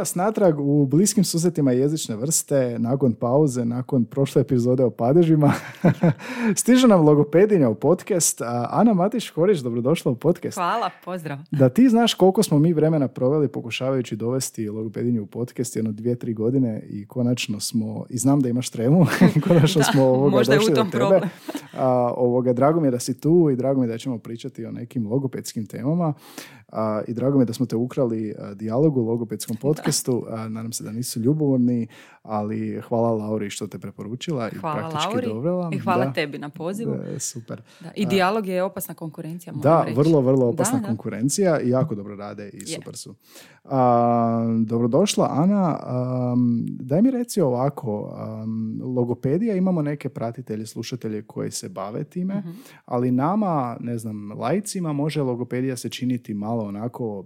Evo nas natrag u bliskim susretima jezične vrste, nakon pauze, nakon prošle epizode o padežima. Stiže nam logopedinja u podcast. Ana Matić-Horić, dobrodošla u podcast. Hvala, pozdrav. Da ti znaš koliko smo mi vremena proveli pokušavajući dovesti logopedinju u podcast, jedno dvije, tri godine i konačno smo, i znam da imaš tremu, konačno smo ovoga možda je došli u tom do tebe. problem. A, ovoga, drago mi je da si tu i drago mi je da ćemo pričati o nekim logopedskim temama. A, I drago mi je da smo te ukrali dijalogu u logopedskom podcastu. A, nadam se da nisu ljubomorni, ali hvala Lauri što te preporučila i Hvala praktički Lauri dovela. i hvala Da. tebi na pozivu. Da, super. Da, I dijalog je opasna konkurencija, Da, reći. vrlo, vrlo opasna Da, da. konkurencija i jako dobro rade i Je. super su. A, dobrodošla, Ana. Am, daj mi reci ovako, am, logopedija, imamo neke pratitelje, slušatelje koji se bave time, Mhm. ali nama, ne znam, lajcima može logopedija se činiti malo onako,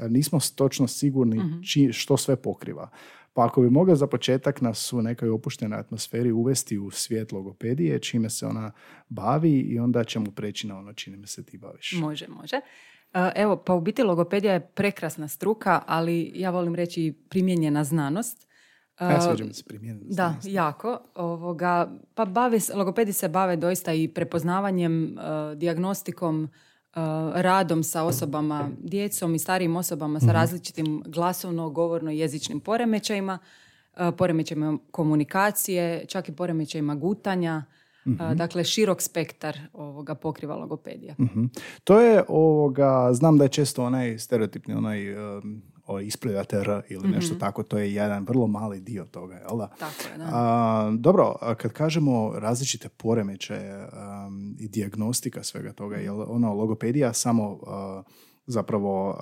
nismo točno sigurni Mhm. či- što sve pokriva. Pa ako bi mogla za početak nas u nekoj opuštenoj atmosferi uvesti u svijet logopedije, čime se ona bavi i onda ćemo preći na ono čime se ti baviš. Može, može. E, Evo, pa u biti logopedija je prekrasna struka, ali ja volim reći i primijenjena znanost. A ja sviđa mi se primijenjena Da, znanost. jako. Ovoga, pa bave, se- logopedi se bave doista i prepoznavanjem, e, dijagnostikom, radom sa osobama, djecom i starijim osobama sa različitim glasovno, govorno i jezičnim poremećajima, e, poremećajima komunikacije, čak i poremećajima gutanja. E, Dakle, širok spektar ovoga pokriva logopedija. Mhm. To je ovoga, znam da je često onaj stereotipni onaj um, ispravljate R ili Mhm. nešto tako, to je jedan vrlo mali dio toga, jel da? Tako je, da. A, dobro, kad kažemo različite poremećaje um, i dijagnostika svega toga, je ono logopedija samo a, zapravo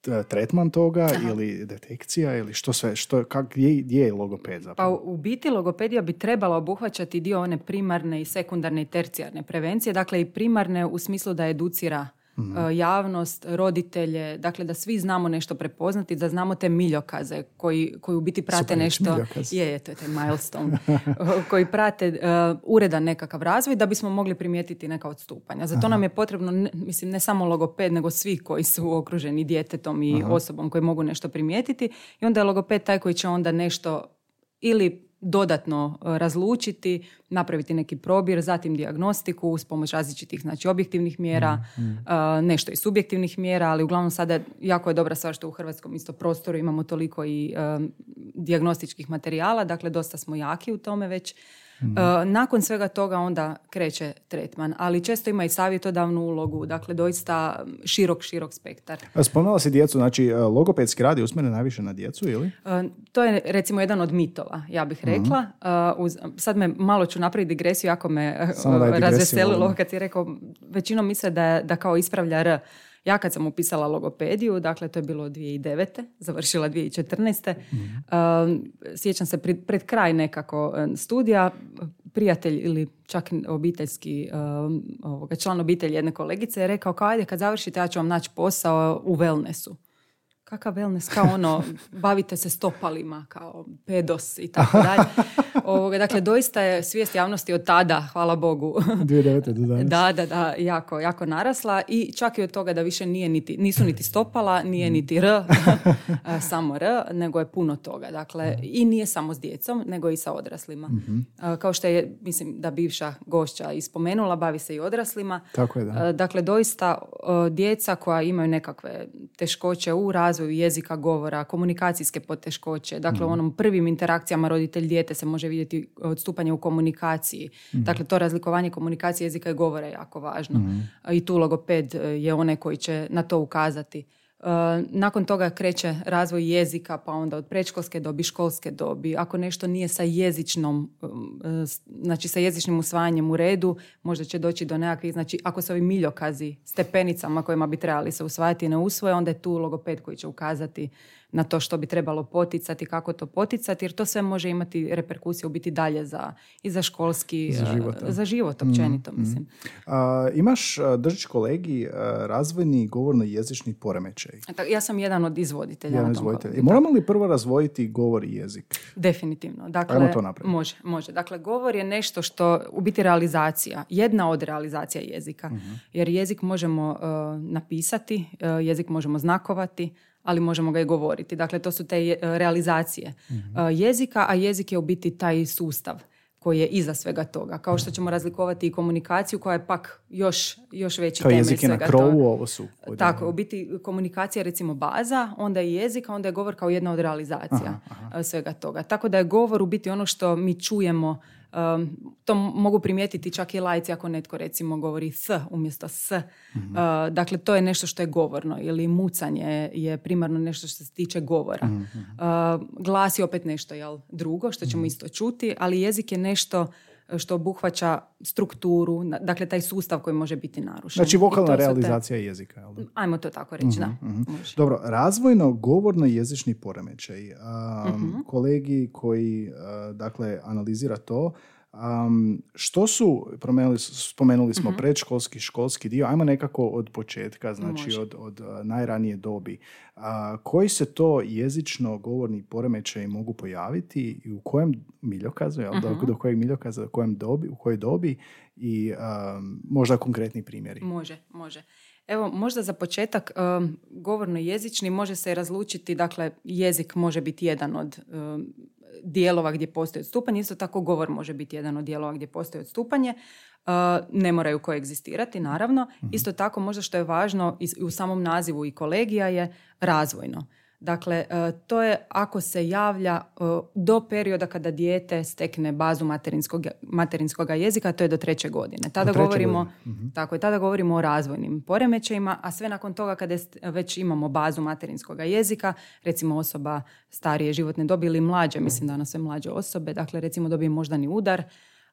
t- tretman toga ili detekcija ili što sve, što, kak, gdje, gdje je logoped Pa zapravo? u u biti logopedija bi trebala obuhvaćati dio one primarne i sekundarne i tercijarne prevencije, dakle i primarne u smislu da educira Mhm. e, javnost, roditelje, dakle da svi znamo nešto prepoznati, da znamo te miljokaze koji, koji u biti prate Super nešto, miljokaz. je, je, to je taj milestone, koji prate e, uredan nekakav razvoj da bismo mogli primijetiti neka odstupanja. Zato nam je potrebno, ne- mislim, ne samo logoped, nego svi koji su okruženi djetetom i osobom koji mogu nešto primijetiti i onda je logoped taj koji će onda nešto ili dodatno e, razlučiti, napraviti neki probir, zatim dijagnostiku uz pomoć različitih znači objektivnih mjera, e, nešto i subjektivnih mjera, ali uglavnom sada jako je dobra stvar što u hrvatskom isto prostoru imamo toliko i e, dijagnostičkih materijala, dakle dosta smo jaki u tome već. E, nakon svega toga onda kreće tretman, ali često ima i savjetodavnu ulogu, dakle doista širok, širok spektar. Spomenula si djecu, znači e, logopedski rad je usmjeren najviše na djecu ili? E, To je recimo jedan od mitova, ja bih rekla. E, uz, sad me malo ću napraviti digresiju, jako me razveselilo kad si rekao, većinom misle da, da kao ispravlja R. Ja kad sam upisala logopediju, dakle to je bilo 2009. završila 2014. E, sjećam se pred, kraj nekako e, studija, prijatelj ili čak obiteljski ovoga, član obitelji jedne kolegice je rekao kao ajde kad završite ja ću vam naći posao u wellnessu. Kakav wellness, kao ono, bavite se stopalima, kao pedos i tako dalje. Ovoga, dakle, doista je svijest javnosti od tada, hvala Bogu, 2009. do danas. da, da, da, jako, jako narasla i čak i od toga da više nije niti, nisu niti stopala, nije niti R, samo R, nego je puno toga. Dakle, i nije samo s djecom, nego i sa odraslima. A, Kao što je, mislim, da bivša gošća ispomenula, bavi se i odraslima. Tako je, da. Dakle, doista djeca koja imaju nekakve teškoće u razvoju jezika, govora, komunikacijske poteškoće, dakle u onom prvim interakcijama roditelj-dijete se može vidjeti odstupanje u komunikaciji. Dakle, to razlikovanje komunikacije jezika i govora je jako važno. E, I tu logoped e, je onaj koji će na to ukazati. E, Nakon toga kreće razvoj jezika, pa onda od predškolske dobi, školske dobi. Ako nešto nije sa jezičnom, e, znači sa jezičnim usvajanjem u redu, možda će doći do nekakvih, znači ako se ovi miljokazi stepenicama kojima bi trebali se usvajati ne usvoje, onda je tu logoped koji će ukazati na to što bi trebalo poticati, kako to poticati, jer to sve može imati reperkusije u biti dalje za, i za školski, Za život, za život općenito, mislim. A, imaš, držiš kolegi, razvojni govorno-jezični poremećaj. Ta- Ja sam jedan od izvoditelja. Jedan na iz tom vojitelja. ko- I moramo li prvo razvojiti govor i jezik? Definitivno. Dakle, Ajmo to napraviti. Može, može. Dakle, govor je nešto što, u biti realizacija, jedna od realizacija jezika. Mhm. Jer jezik možemo uh, napisati, uh, jezik možemo znakovati, ali možemo ga i govoriti. Dakle, to su te je- realizacije Mhm. uh, jezika, a jezik je u biti taj sustav koji je iza svega toga. Kao što ćemo razlikovati i komunikaciju koja je pak još, još veći Kao temelj jezik je na svega krovu, toga. ovo su. podjele. Tako, u biti komunikacija je recimo baza, onda je jezik, a onda je govor kao jedna od realizacija uh, svega toga. Tako da je govor u biti ono što mi čujemo, um, to mogu primijetiti čak i lajci ako netko recimo govori s umjesto s. Uh, dakle, to je nešto što je govorno ili mucanje je primarno nešto što se tiče govora. Uh, glas je opet nešto jel, drugo što ćemo isto čuti, ali jezik je nešto što obuhvaća strukturu, dakle taj sustav koji može biti narušen. Znači vokalna te- realizacija jezika. Da? Ajmo to tako reći, da. Može. Dobro, razvojno govorno jezični poremećaj. Um, Mhm. Kolegi koji uh, dakle analizira to, um, što su, promenuli, spomenuli smo Mhm. predškolski, školski dio, ajmo nekako od početka, znači Može. od, od uh, najranije dobi. A, koji se to jezično govorni poremećaj mogu pojaviti i u kojem miljokazu, jel, do, Mhm. do kojeg miljokaza, u, kojem dobi, u kojoj dobi i um, možda konkretni primjeri. Može, može. Evo, možda za početak, um, govorno jezični može se razlučiti, dakle, jezik može biti jedan od um, dijelova gdje postoji odstupanje, isto tako govor može biti jedan od dijelova gdje postoji odstupanje. Uh, ne moraju koegzistirati, naravno. Isto tako, možda što je važno i u samom nazivu i kolegija je razvojno. Dakle, uh, to je ako se javlja uh, do perioda kada dijete stekne bazu materinskog, materinskoga jezika, to je do treće godine. Tada treće govorimo, godine, tako je, tada govorimo o razvojnim poremećajima, a sve nakon toga kada već imamo bazu materinskoga jezika, recimo osoba starije životne dobi ili mlađe, mislim danas sve mlađe osobe, dakle recimo dobije moždani udar,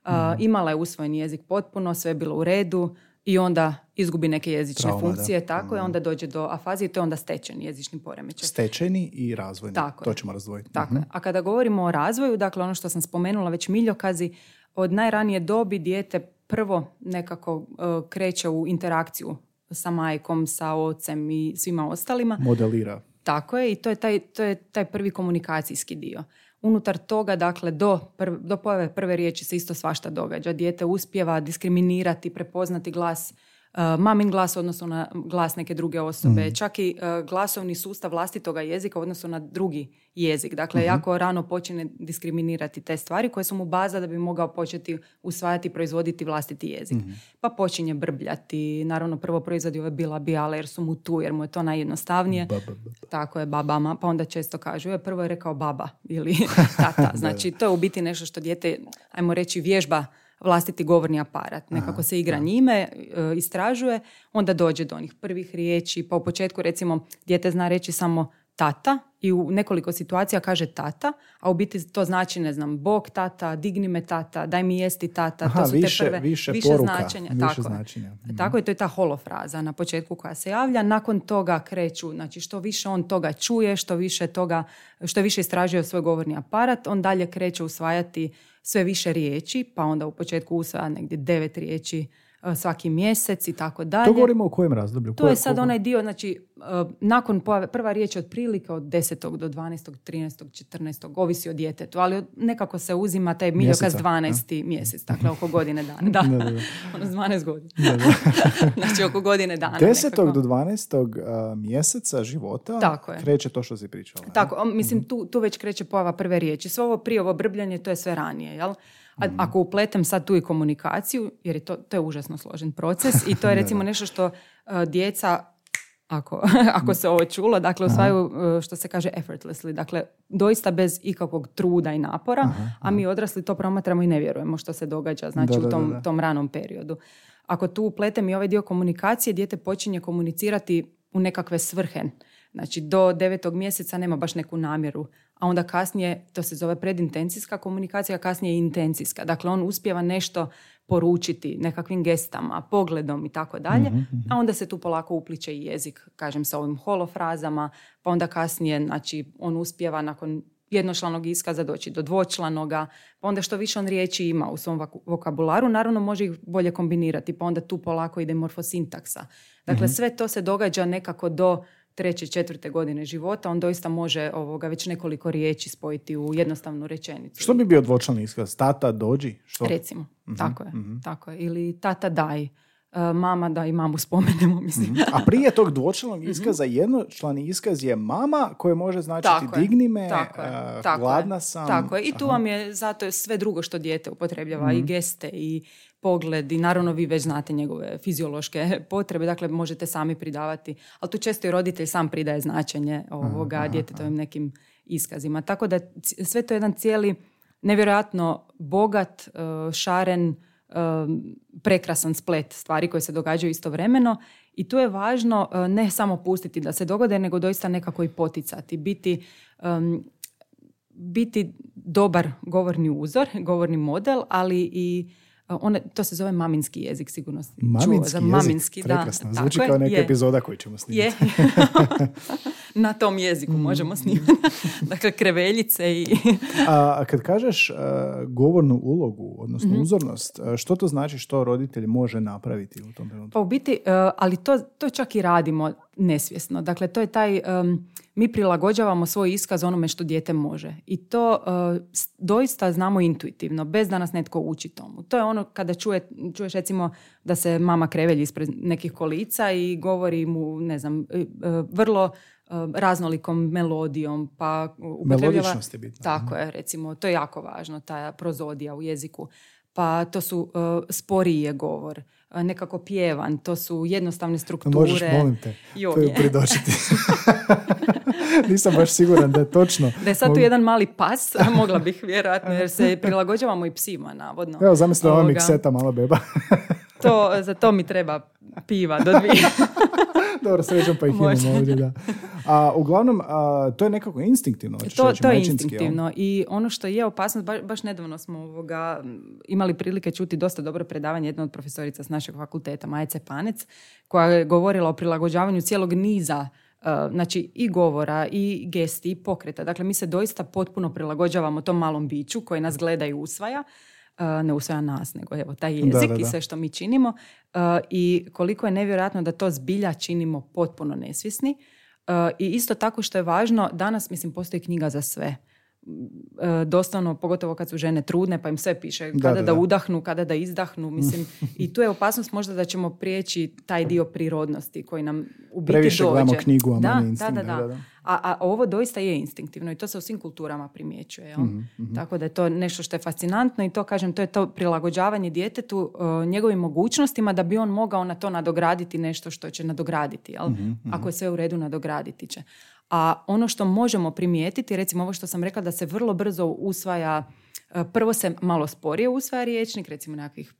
a, imala je usvojen jezik potpuno, sve je bilo u redu i onda izgubi neke jezične Trauma, da. funkcije, tako je, onda dođe do afazije, to je onda stečeni jezični poremećaj. Stečeni i razvojni. Tako to je. ćemo razdvojiti. Tako je. A kada govorimo o razvoju, dakle ono što sam spomenula već miljokazi, od najranije dobi dijete prvo nekako e, kreće u interakciju sa majkom, sa ocem i svima ostalima. Modelira. Tako je i to je taj, to je taj prvi komunikacijski dio. Unutar toga, dakle, do, prv- do pojave prve riječi se isto svašta događa. Dijete uspjeva diskriminirati, prepoznati glas, mamin glas u odnosu na glas neke druge osobe. Čak i uh, glasovni sustav vlastitoga jezika u odnosu na drugi jezik. Dakle, jako rano počine diskriminirati te stvari koje su mu baza da bi mogao početi usvajati i proizvoditi vlastiti jezik. Pa počinje brbljati. Naravno, prvo proizvodi ove bila bijale jer su mu tu, jer mu je to najjednostavnije. Ba, ba, ba. Tako je, babama, pa onda često kažu, je prvo je rekao baba ili tata. Znači, to je u biti nešto što dijete, ajmo reći, vježba vlastiti govorni aparat. Nekako se igra njime, e, istražuje, onda dođe do onih prvih riječi, pa u početku recimo dijete zna reći samo tata i u nekoliko situacija kaže tata, a u biti to znači, ne znam, bog tata, digni me tata, daj mi jesti tata, Aha, to su više- te prve, više poruka, značenja. više tako značenja. Mhm. Tako je, to je ta holofraza na početku koja se javlja. Nakon toga kreću, znači što više on toga čuje, što više toga, što više istražuje svoj govorni aparat, on dalje kreće usvajati sve više riječi, pa onda u početku usvaja negdje devet riječi svaki mjesec i tako dalje. To govorimo o kojem razdoblju? To Koje- je sad koliko- onaj dio, znači, uh, nakon pojave, prva riječ je otprilike od 10. do 12. 13. 14. ovisi o djetetu, ali nekako se uzima taj miljokaz Mjeseca, 12. mjesec, dakle oko godine dana. Da, Da, da, da. ono s 12 godina. znači oko godine dana. 10. nekako. do 12. a, mjeseca života Tako je. kreće to što si pričala. Tako, o, mislim, Mhm. tu, tu već kreće pojava prve riječi. Sve ovo prije, ovo brbljanje, to je sve ranije, jel? A, Mhm. ako upletem sad tu i komunikaciju, jer je to, to je užasno složen proces i to je recimo nešto što uh, djeca, ako, ako se ovo čulo, dakle usvajaju uh, što se kaže effortlessly, dakle doista bez ikakvog truda i napora, a mi odrasli to promatramo i ne vjerujemo što se događa znači Da, da, u tom, da, da. tom ranom periodu. Ako tu upletem i ovaj dio komunikacije, dijete počinje komunicirati u nekakve svrhe. Znači do devetog mjeseca nema baš neku namjeru, a onda kasnije, to se zove predintencijska komunikacija, a kasnije je intencijska. Dakle, on uspjeva nešto poručiti nekakvim gestama, pogledom i tako dalje, Mhm, mhm. a onda se tu polako upliče i jezik, kažem sa ovim holofrazama, pa onda kasnije, znači, on uspjeva nakon jednočlanog iskaza doći do dvočlanoga, pa onda što više on riječi ima u svom vokabularu, naravno može ih bolje kombinirati, pa onda tu polako ide morfosintaksa. Dakle, sve to se događa nekako do treće, četvrte godine života, on doista može ovoga već nekoliko riječi spojiti u jednostavnu rečenicu. Što bi bio dvočlani iskaz? Tata, dođi? Što? Recimo, tako je, tako je. Ili tata daj, e, mama da i mamu spomenemo, mislim. A prije tog dvočlanog iskaza jednočlani iskaz je mama koje može značiti Tako je, digni me, tako je, eh, tako je, gladna sam. Tako je. I tu Aha. vam je zato je sve drugo što dijete upotrebljava, Mhm. i geste, i pogled, i naravno vi već znate njegove fiziološke potrebe, dakle možete sami pridavati, ali tu često i roditelj sam pridaje značenje ovoga aha, djetetovim nekim iskazima. Tako da sve to je jedan cijeli nevjerojatno bogat, e, šaren, e, prekrasan splet stvari koje se događaju istovremeno i tu je važno e, ne samo pustiti da se dogode, nego doista nekako i poticati, biti biti dobar govorni uzor, govorni model, ali i one, to se zove maminski jezik, sigurno si čuo Maminski za jezik, maminski, da. prekrasno. tako Zvuči je, kao neka je. epizoda koju ćemo snimati. Je. Na tom jeziku Mm. možemo snimati. dakle, kreveljice i... A a kad kažeš eh, govornu ulogu, odnosno Mhm. uzornost, što to znači što roditelj može napraviti u tom trenutku? Pa u biti, e, ali to, to čak i radimo nesvjesno. Dakle, to je taj, em, mi prilagođavamo svoj iskaz onome što dijete može. I to s- doista znamo intuitivno, bez da nas netko uči tomu. To je ono kada čuje, čuješ recimo da se mama krevelji ispred nekih kolica i govori mu, ne znam, e, vrlo e, raznolikom melodijom, pa. Melodičnost je bitna. Tako je, recimo, to je jako važno, ta prozodija u jeziku. Pa to su uh, sporiji je govor, uh, nekako pjevan, to su jednostavne strukture. Možeš, molim te, to je pridočiti. Nisam baš siguran da je točno. Da je sad tu jedan mali pas, mogla bih vjerojatno, jer se prilagođavamo i psima, navodno. Evo, zamisli ova mikseta mala beba. To, za to mi treba piva do dvije. Dobro, sređam pa ih imamo ovdje, da. A, uglavnom, a, to je nekako instinktivno. to, to je instinktivno i ono što je opasnost, baš, baš nedavno smo ovoga, imali prilike čuti dosta dobro predavanje jedne od profesorica s našeg fakulteta, Maja Cepanec, koja je govorila o prilagođavanju cijelog niza uh, znači i govora, i gesti, i pokreta. Dakle, mi se doista potpuno prilagođavamo tom malom biću koji nas gleda i usvaja. Ne usvaja nas, nego evo taj jezik da, i da. sve što mi činimo. I koliko je nevjerojatno da to zbilja činimo potpuno nesvjesni. I isto tako što je važno, danas mislim postoji knjiga za sve. E, doslovno, pogotovo kad su žene trudne, pa im sve piše Da, kada da, da, da. udahnu, kada da izdahnu, mislim. I tu je opasnost možda da ćemo prijeći taj dio prirodnosti koji nam u biti Previše dođe. gledamo knjigu, a da, da, instinkt, da, da, da. da. A, a ovo doista je instinktivno i to se u svim kulturama primjećuje. Jel? Mhm, Tako da je to nešto što je fascinantno i to, kažem, to je to prilagođavanje djetetu e, njegovim mogućnostima da bi on mogao na to nadograditi nešto što će nadograditi. Jel? Mhm, Ako je sve u redu, nadograditi će. A ono što možemo primijetiti, recimo ovo što sam rekla da se vrlo brzo usvaja, e, prvo se malo sporije usvaja riječnik, recimo nekakvih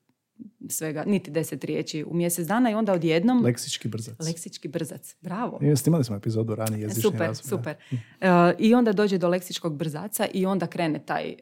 svega, niti deset riječi u mjesec dana i onda odjednom Leksički brzac. leksički brzac. Bravo. I snimali smo epizodu ranije jezični Super, da. super. E, I onda dođe do leksičkog brzaca i onda krene taj, e,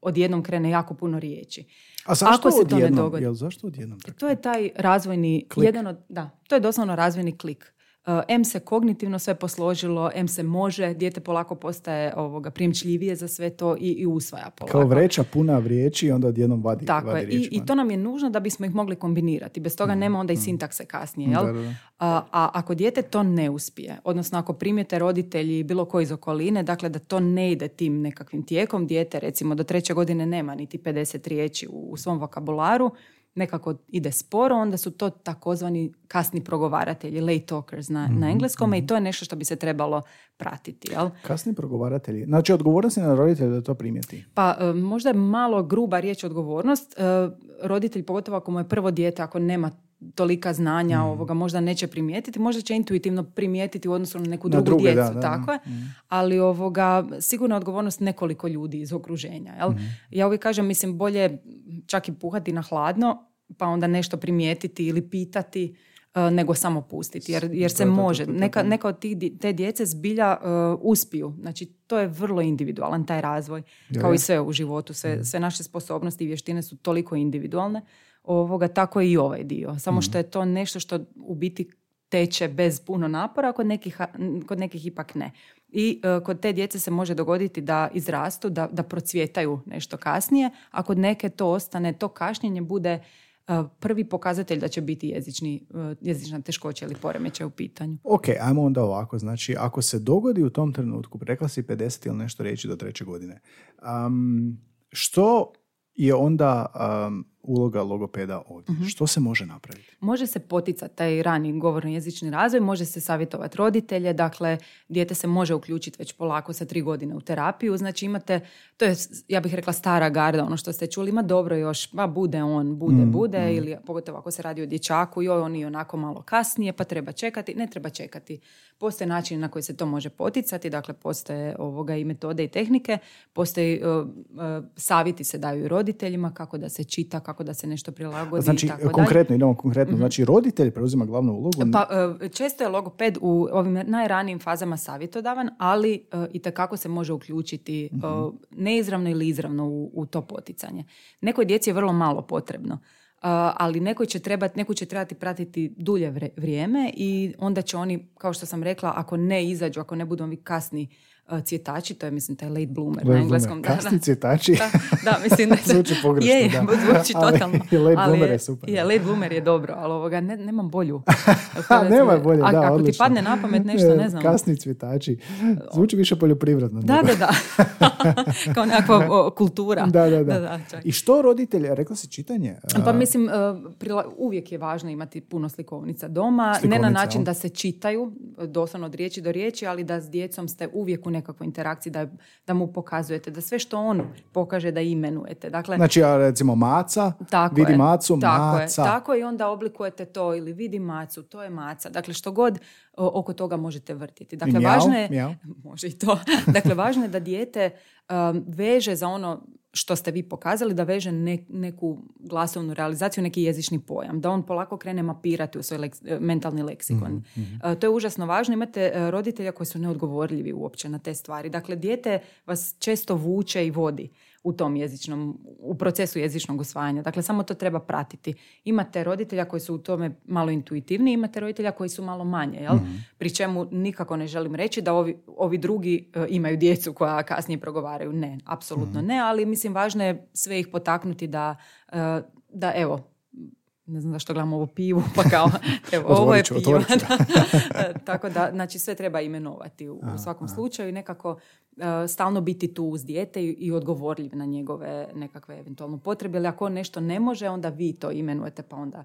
odjednom krene jako puno riječi. A zašto Ako se to ne odjednom? dogodi. Jel, zašto odjednom? tako? To je taj razvojni, Klik. jedan od, da, to je doslovno razvojni klik. E, M se kognitivno sve posložilo, M se može, dijete polako postaje ovoga, primčljivije za sve to i, i usvaja polako. Kao vreća puna riječi i onda odjednom vadi, Tako vadi je. I, riječ I to nam je nužno da bismo ih mogli kombinirati. Bez toga nema onda i sintakse kasnije. Jel? Da, da, da. A, a ako dijete to ne uspije, odnosno ako primijete roditelji bilo koji iz okoline, dakle da to ne ide tim nekakvim tijekom, dijete recimo do treće godine nema niti 50 riječi u, u svom vokabularu, nekako ide sporo, onda su to takozvani kasni progovaratelji, late talkers na, Mhm, na engleskome i to je nešto što bi se trebalo pratiti. Jel? Kasni progovaratelji. Znači, odgovornost je na roditelja da to primijeti. Pa e, možda je malo gruba riječ odgovornost. E, roditelj, pogotovo ako mu je prvo dijete, ako nema tolika znanja, Mm. ovoga možda neće primijetiti, možda će intuitivno primijetiti u odnosu na neku Na drugu druge, djecu, da, da, tako je. mm. Ali ovoga, sigurno je odgovornost nekoliko ljudi iz okruženja. Jel? Mm-hmm. Ja uvijek kažem, mislim, bolje čak i puhati na hladno, pa onda nešto primijetiti ili pitati, nego samo pustiti, jer, jer se može. Neka, neka od tih, te djece zbilja uspiju. Znači, to je vrlo individualan taj razvoj, kao i sve u životu. Sve, sve naše sposobnosti i vještine su toliko individualne ovoga, tako i ovaj dio. Samo što je to nešto što u biti teče bez puno napora, kod nekih, kod nekih ipak ne. I e, kod te djece se može dogoditi da izrastu, da, da procvjetaju nešto kasnije, a kod neke to ostane, to kašnjenje bude e, prvi pokazatelj da će biti jezični, e, jezična teškoća ili poremećaj u pitanju. Ok, ajmo onda ovako. Znači, ako se dogodi u tom trenutku, rekla si 50 ili nešto reći do treće godine, um, što je onda uloga logopeda ovdje. Mhm. Što se može napraviti? Može se poticati taj rani govorno jezični razvoj, može se savjetovati roditelje, dakle dijete se može uključiti već polako sa tri godine u terapiju, znači imate, to je ja bih rekla stara garda, ono što ste čuli, ima dobro još, ba bude on, bude, mm, bude, mm. ili pogotovo ako se radi o dječaku, joj on i onako malo kasnije, pa treba čekati, ne treba čekati. Postoje način na koji se to može poticati, dakle postoje ovoga i metode i tehnike, postoji uh, uh, savjeti se daju i roditeljima kako da se čita, kako da se nešto prilagodi znači, i tako konkretno, idemo konkretno, mm znači roditelj preuzima glavnu ulogu? Pa uh, često je logoped u ovim najranijim fazama savjetodavan, ali uh, i takako se može uključiti mm neizravno ili izravno u, u to poticanje. Nekoj djeci je vrlo malo potrebno ali neko će, trebati, neko će trebati pratiti dulje vrijeme i onda će oni, kao što sam rekla, ako ne izađu, ako ne budu ovi kasni uh, cvjetači, to je mislim taj late bloomer late na engleskom. Bloomer. Kasni cvjetači? Da, da, mislim da zvuči pogrešno, je, da. zvuči totalno. Ali late ali, bloomer je super. Je, late bloomer je dobro, ali ovoga, ne, nemam bolju. Nema bolje, da, Ako ti padne na pamet nešto, ne znam. Kasni cvjetači. Zvuči više poljoprivredno. Da, da, da. Kao nekakva kultura. Da, da, da. da I što roditelji, rekla si čitanje? Pa mislim, uh, uvijek je važno imati puno slikovnica doma. Slikovnica, ne na način da se čitaju, doslovno od riječi do riječi, ali da s djecom ste uvijek u nekakvoj interakciji da, da mu pokazujete, da sve što on pokaže da imenujete. Dakle, znači, a recimo maca, tako vidi je, macu, tako maca. Je, tako i onda oblikujete to ili vidi macu, to je maca. Dakle, što god oko toga možete vrtiti. Dakle, važno je, može i to. Dakle, važno je da dijete um, veže za ono što ste vi pokazali, da veže neku glasovnu realizaciju, neki jezični pojam, da on polako krene mapirati u svoj mentalni leksikon. mm to je užasno važno. Imate uh, roditelja koji su neodgovorljivi uopće na te stvari. Dakle, dijete vas često vuče i vodi u tom jezičnom, u procesu jezičnog usvajanja. Dakle, samo to treba pratiti. Imate roditelja koji su u tome malo intuitivni, imate roditelja koji su malo manje, jel? mm Pri čemu nikako ne želim reći da ovi, ovi drugi uh, imaju djecu koja kasnije progovaraju. Ne, apsolutno mhm. ne, ali mislim važno je sve ih potaknuti da, uh, da evo, ne znam zašto gledam ovo pivu, pa kao, evo, ovo je pivo. Tako da, znači sve treba imenovati u, svakom slučaju i nekako E, stalno biti tu uz dijete i, i odgovorljiv na njegove nekakve eventualno potrebe. Ali ako on nešto ne može, onda vi to imenujete pa onda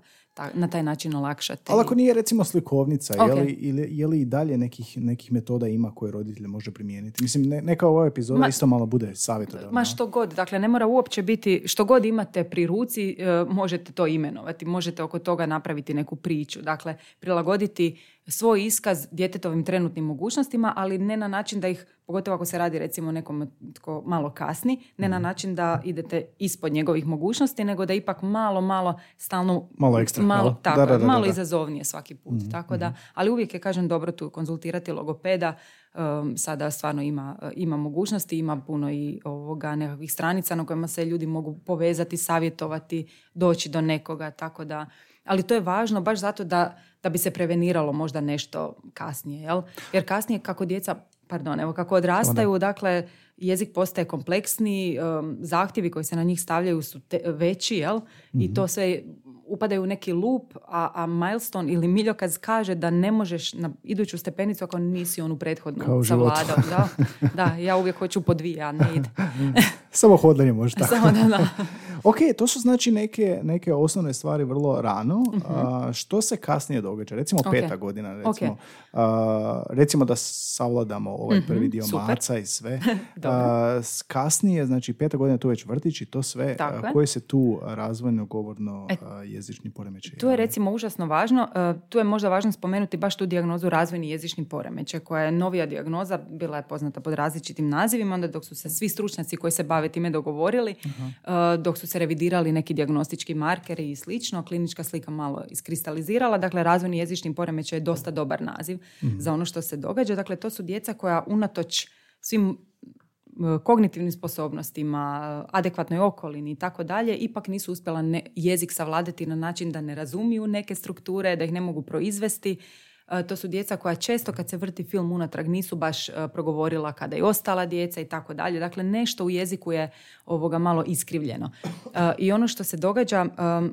na taj način olakšate. Ali ako nije recimo slikovnica, okay. je, li, ili, je li i dalje nekih, nekih metoda ima koje roditelj može primijeniti? Mislim, ne, neka ova epizoda isto malo bude savjetodavna. Ma što god, dakle ne mora uopće biti, što god imate pri ruci, e, možete to imenovati, možete oko toga napraviti neku priču. Dakle, prilagoditi svoj iskaz djetetovim trenutnim mogućnostima, ali ne na način da ih, pogotovo ako se radi recimo nekom tko malo kasni, ne na mhm. način da idete ispod njegovih mogućnosti, nego da ipak malo, malo stalno... Malo ekstra. Malo, tako, da, da, malo izazovnije svaki put. Mhm, tako da, mhm. ali uvijek je, kažem, dobro tu konzultirati logopeda, um, sada stvarno ima, ima mogućnosti, ima puno i ovoga nekakvih stranica na kojima se ljudi mogu povezati, savjetovati, doći do nekoga, tako da ali to je važno baš zato da, da bi se preveniralo možda nešto kasnije. Jel? Jer kasnije kako djeca, pardon, evo kako odrastaju, dakle jezik postaje kompleksniji, um, zahtjevi koji se na njih stavljaju su veći, jel? I mhm. to sve upadaju u neki lup, a, a milestone ili miljokaz kaže da ne možeš na iduću stepenicu ako nisi onu prethodnu savladao. Da, da, ja uvijek hoću po dvije, a ne ide. Samo hodanje može tako. Samo da, da. ok, to su znači neke, neke osnovne stvari vrlo rano. uh što se kasnije događa? Recimo okay. peta godina. Recimo, okay. recimo da savladamo ovaj uh prvi dio Super. maca i sve. kasnije, znači peta godina tu već vrtić i to sve. koje se tu razvojno govorno e, jezični poremećaj? Tu je recimo užasno važno. tu je možda važno spomenuti baš tu dijagnozu razvojni jezični poremećaj koja je novija dijagnoza, bila je poznata pod različitim nazivima, onda dok su se svi stručnjaci koji se bave time dogovorili, dok su se revidirali neki dijagnostički markeri i slično, klinička slika malo iskristalizirala, dakle razvojni jezični poremećaj je dosta dobar naziv za ono što se događa. Dakle, to su djeca koja unatoč svim kognitivnim sposobnostima, adekvatnoj okolini i tako dalje, ipak nisu uspjela jezik savladati na način da ne razumiju neke strukture, da ih ne mogu proizvesti. To su djeca koja često kad se vrti film unatrag nisu baš progovorila kada je ostala djeca i tako dalje. Dakle, nešto u jeziku je ovoga malo iskrivljeno. I ono što se događa,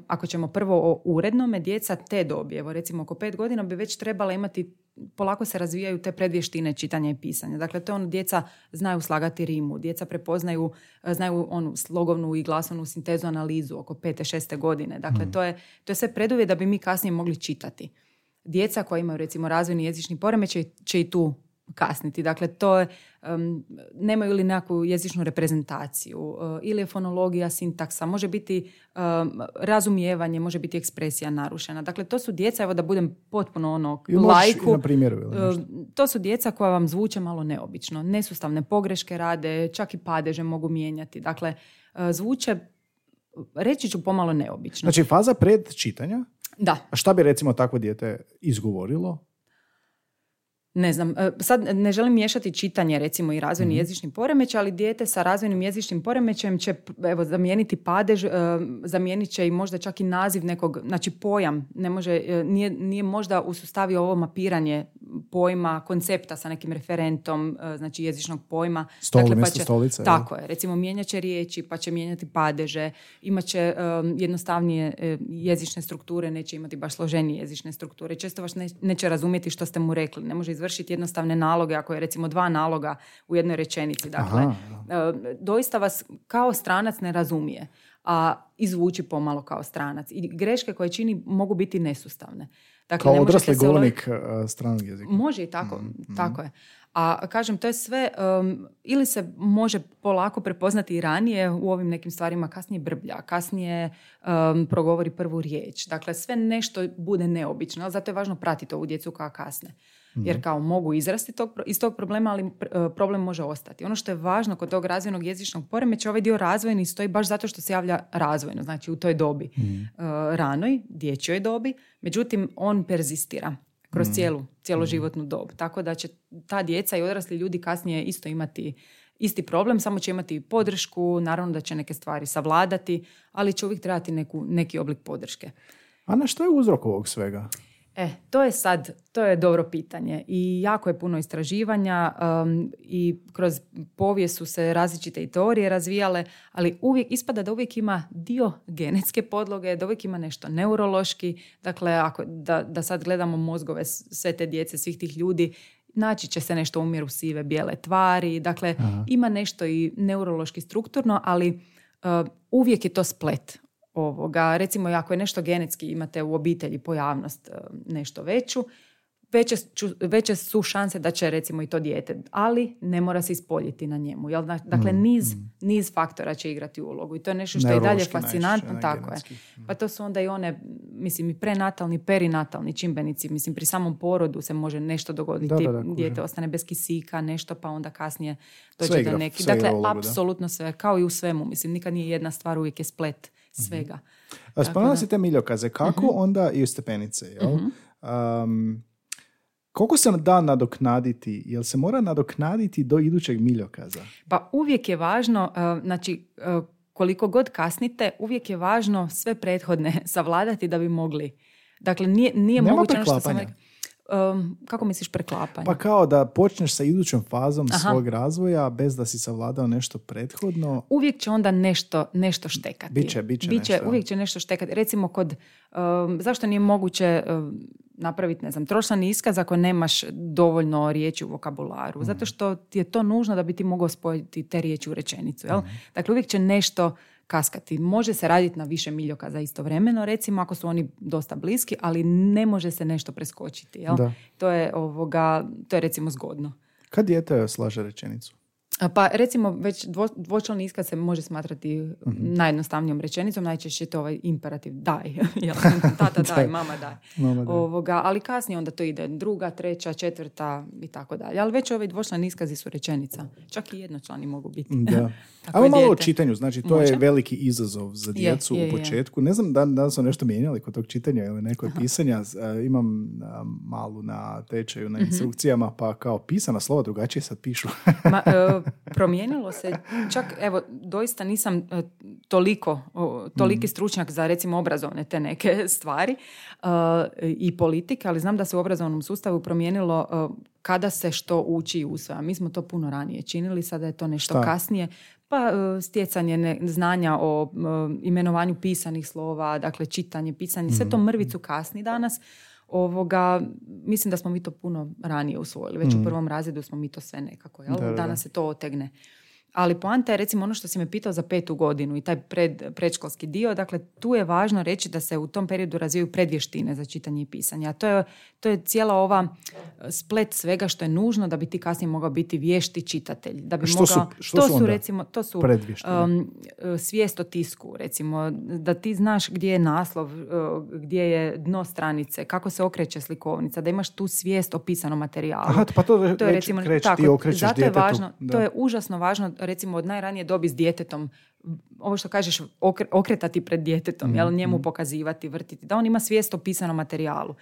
ako ćemo prvo o urednome, djeca te dobi, evo recimo oko pet godina bi već trebala imati polako se razvijaju te predvještine čitanja i pisanja. Dakle, to ono, djeca znaju slagati rimu, djeca prepoznaju, e, znaju onu slogovnu i glasovnu sintezu analizu oko pete, šeste godine. Dakle, mm. to, je, to je sve preduvjet da bi mi kasnije mogli čitati. Djeca koja imaju recimo razvojni jezični poremećaj će i tu kasniti. Dakle, to je, um, nemaju li nekakvu jezičnu reprezentaciju uh, ili je fonologija, sintaksa, može biti um, razumijevanje, može biti ekspresija narušena. Dakle, to su djeca, evo da budem potpuno ono lajku. Na primjeru, ili to su djeca koja vam zvuče malo neobično. Nesustavne pogreške rade, čak i padeže mogu mijenjati. Dakle, uh, zvuče, reći ću pomalo neobično. Znači, faza pred čitanja? Da. A šta bi recimo takvo dijete izgovorilo? Ne znam, e, sad ne želim miješati čitanje recimo i razvojni mm jezični poremećaj, ali dijete sa razvojnim jezičnim poremećajem će evo, zamijeniti padež, e, zamijenit će i možda čak i naziv nekog, znači pojam, ne može, e, nije, nije možda usustavio ovo mapiranje pojma, koncepta sa nekim referentom, znači jezičnog pojma. Stoli, dakle, pa će, stolice. Tako je, recimo mijenjat će riječi, pa će mijenjati padeže, imat će jednostavnije jezične strukture, neće imati baš složenije jezične strukture. Često vas neće razumjeti što ste mu rekli, ne može izvršiti jednostavne naloge, ako je recimo dva naloga u jednoj rečenici. Dakle, Aha. E, doista vas kao stranac ne razumije, a izvuči pomalo kao stranac. I greške koje čini mogu biti nesustavne. Dakle, kao odrasli govornik e, stranog jezika. Može i tako, mm, mm. tako je. A kažem, to je sve, ili se može polako prepoznati i ranije u ovim nekim stvarima, kasnije brblja, kasnije progovori prvu riječ. Dakle, sve nešto bude neobično, ali zato je važno pratiti ovu djecu kao kasne. Jer mhm. kao mogu izrasti tog, iz tog problema, ali e, problem može ostati. Ono što je važno kod tog razvojnog jezičnog poremeća, ovaj dio razvojni stoji baš zato što se javlja razvojno, znači u toj dobi, mm. ranoj, dječjoj dobi, međutim on perzistira kroz mm. cijelu, cijelu mm. životnu dob. Tako da će ta djeca i odrasli ljudi kasnije isto imati isti problem, samo će imati podršku, naravno da će neke stvari savladati, ali će uvijek trebati neku, neki oblik podrške. A na što je uzrok ovog svega? E, to je sad, to je dobro pitanje i jako je puno istraživanja um, i kroz povijest su se različite i teorije razvijale, ali uvijek ispada da uvijek ima dio genetske podloge, da uvijek ima nešto neurološki, dakle ako, da, da sad gledamo mozgove sve te djece, svih tih ljudi, naći će se nešto umjeru sive bijele tvari, dakle ima nešto i neurološki strukturno, ali uh, uvijek je to splet ovoga, recimo ako je nešto genetski imate u obitelji pojavnost e, nešto veću, veće, veće su šanse da će recimo i to dijete, ali ne mora se ispoljiti na njemu. Jel? Dakle, mm, niz, mm. niz faktora će igrati ulogu i to je nešto što je dalje fascinantno. Tako je. Mm. Pa to su onda i one, mislim, i prenatalni, perinatalni čimbenici. Mislim, pri samom porodu se može nešto dogoditi. Da, dijete ostane bez kisika, nešto, pa onda kasnije dođe do neki. Dakle, apsolutno sve, kao i u svemu. Mislim, nikad nije jedna stvar, uvijek je splet svega. mm Spomenula si te miljokaze. Kako mhm. onda i u stepenice? Jel? Um, koliko se da nadoknaditi? Jel se mora nadoknaditi do idućeg miljokaza? Pa uvijek je važno, uh, znači uh, koliko god kasnite, uvijek je važno sve prethodne savladati da bi mogli. Dakle, nije, nije Nema moguće što sam Um, kako misliš preklapanje? Pa kao da počneš sa idućom fazom svog razvoja bez da si savladao nešto prethodno. Uvijek će onda nešto, nešto štekati. Biće, biće, biće nešto. Uvijek će nešto štekati. Recimo kod, um, zašto nije moguće um, napraviti, ne znam, trošani iskaz ako nemaš dovoljno riječi u vokabularu? Zato mm. što ti je to nužno da bi ti mogao spojiti te riječi u rečenicu. Jel? Mm. Dakle, uvijek će nešto kaskati. Može se raditi na više miljokaza istovremeno, recimo ako su oni dosta bliski, ali ne može se nešto preskočiti. Jel? To, je, ovoga, to je recimo zgodno. Kad dijete slaže rečenicu? Pa recimo već dvo, dvočlani iskaz se može smatrati mm najjednostavnijom rečenicom, najčešće je to ovaj imperativ daj, jel? tata daj, mama daj. Ovoga, ali kasnije onda to ide druga, treća, četvrta i tako dalje. Ali već ovi dvočlani iskazi su rečenica. Čak i jednočlani mogu biti. Da. Ajmo malo o čitanju, znači to je veliki izazov za djecu u početku. Ne znam da, da su nešto mijenjali kod tog čitanja ili neko pisanja. Imam malu na tečaju, na mhm. instrukcijama, pa kao pisana slova drugačije sad pišu. Ma, e, promijenilo se, čak evo, doista nisam e, toliko, toliki mm. stručnjak za recimo obrazovne te neke stvari e, i politike, ali znam da se u obrazovnom sustavu promijenilo e, kada se što uči i usvaja. Mi smo to puno ranije činili, sada je to nešto kasnije. Pa stjecanje znanja o imenovanju pisanih slova, dakle čitanje, pisanje, sve to mm. mrvicu kasni danas ovoga, mislim da smo mi to puno ranije usvojili. Već u mm. prvom razredu smo mi to sve nekako. Jel? Danas se to otegne. Ali poanta je recimo ono što si me pitao za petu godinu i taj pred, predškolski dio, dakle tu je važno reći da se u tom periodu razvijaju predvještine za čitanje i pisanje. A to je, to je cijela ova e, splet svega što je nužno da bi ti kasnije mogao biti vješti čitatelj. Da bi što su, što to su, recimo, to su um, svijest o tisku, recimo, da ti znaš gdje je naslov, e, gdje je dno stranice, kako se okreće slikovnica, da imaš tu svijest o pisanom materijalu. Aha, pa to, to je recimo, kreć, tako, ti okrećeš zato je važno, to je užasno važno recimo od najranije dobi s djetetom, ovo što kažeš, okretati pred djetetom, jel, njemu mhm. pokazivati, vrtiti, da on ima svijest o pisanom materijalu.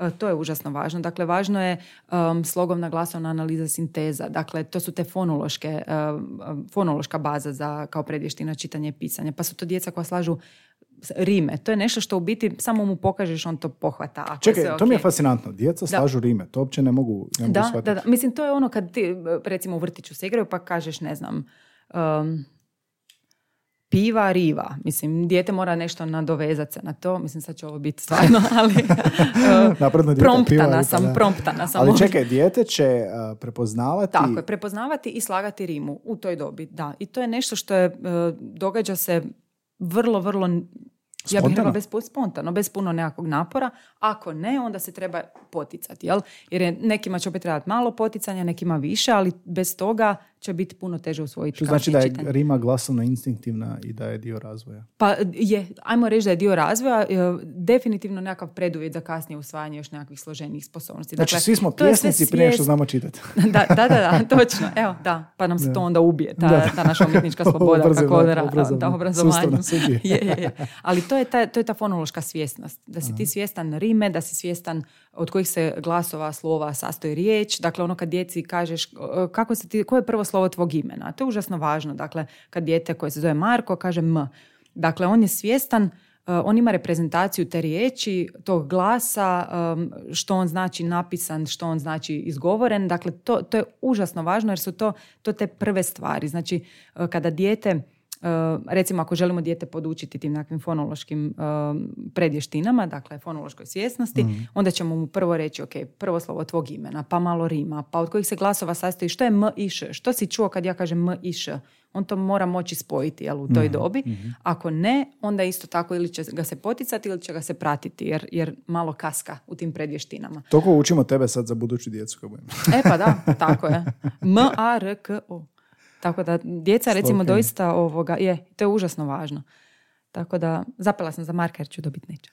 E, to je užasno važno. Dakle, važno je um, slogovna glasovna analiza sinteza. Dakle, to su te fonološke, um, fonološka baza za kao predvještina čitanje i pisanje. Pa su to djeca koja slažu rime. To je nešto što u biti samo mu pokažeš, on to pohvata. Ako Čekaj, to mi je fascinantno. Djeca slažu rime. To uopće ne mogu, ne da, da, da, Mislim, to je ono kad ti, recimo, u vrtiću se igraju pa kažeš, ne znam, um, piva, riva. Mislim, dijete mora nešto nadovezati se na to. Mislim, sad će ovo biti stvarno, ali uh, promptana sam, promptana sam. Ali čekaj, dijete će uh, prepoznavati... Tako je, prepoznavati i slagati rimu u toj dobi, da. I to je nešto što je, uh, događa se vrlo, vrlo ja bih rekla bez, spontano, bez puno nekakvog napora. Ako ne, onda se treba poticati. Jel? Jer je, nekima će opet trebati malo poticanja, nekima više, ali bez toga će biti puno teže usvojiti. Što znači da je rima glasovno instinktivna i da je dio razvoja? Pa je, ajmo reći da je dio razvoja, e, definitivno nekakav preduvjet za kasnije usvajanje još nekakvih složenijih sposobnosti. Znači dakle, svi smo pjesnici prije što znamo čitati. da, da, da, da, točno. Evo, da, pa nam se to onda ubije, ta, ta naša umjetnička sloboda, kako da, obrazovanje. je, je, je. Ali to je, ta, to je ta fonološka svjesnost. Da si ti svjestan rime, da si svjestan od kojih se glasova, slova sastoji riječ. Dakle, ono kad djeci kažeš kako se ti, koje je prvo slovo tvog imena. To je užasno važno. Dakle, kad dijete koje se zove Marko kaže M. Dakle, on je svjestan, uh, on ima reprezentaciju te riječi, tog glasa, um, što on znači napisan, što on znači izgovoren. Dakle, to, to je užasno važno jer su to, to te prve stvari. Znači, kada dijete recimo ako želimo dijete podučiti tim nekakvim fonološkim uh, predvještinama, dakle fonološkoj svjesnosti, mm. onda ćemo mu prvo reći, ok, prvo slovo tvog imena, pa malo rima, pa od kojih se glasova sastoji, što je m i š, što si čuo kad ja kažem m i š, on to mora moći spojiti jel, u toj mhm, dobi. Mhm. Ako ne, onda isto tako ili će ga se poticati ili će ga se pratiti, jer, jer malo kaska u tim predvještinama. Toko učimo tebe sad za buduću djecu. Kako e pa da, tako je. M, A, R, K, O. Tako da djeca recimo doista ovoga, je, to je užasno važno. Tako da zapela sam za Marka jer ću dobiti neće.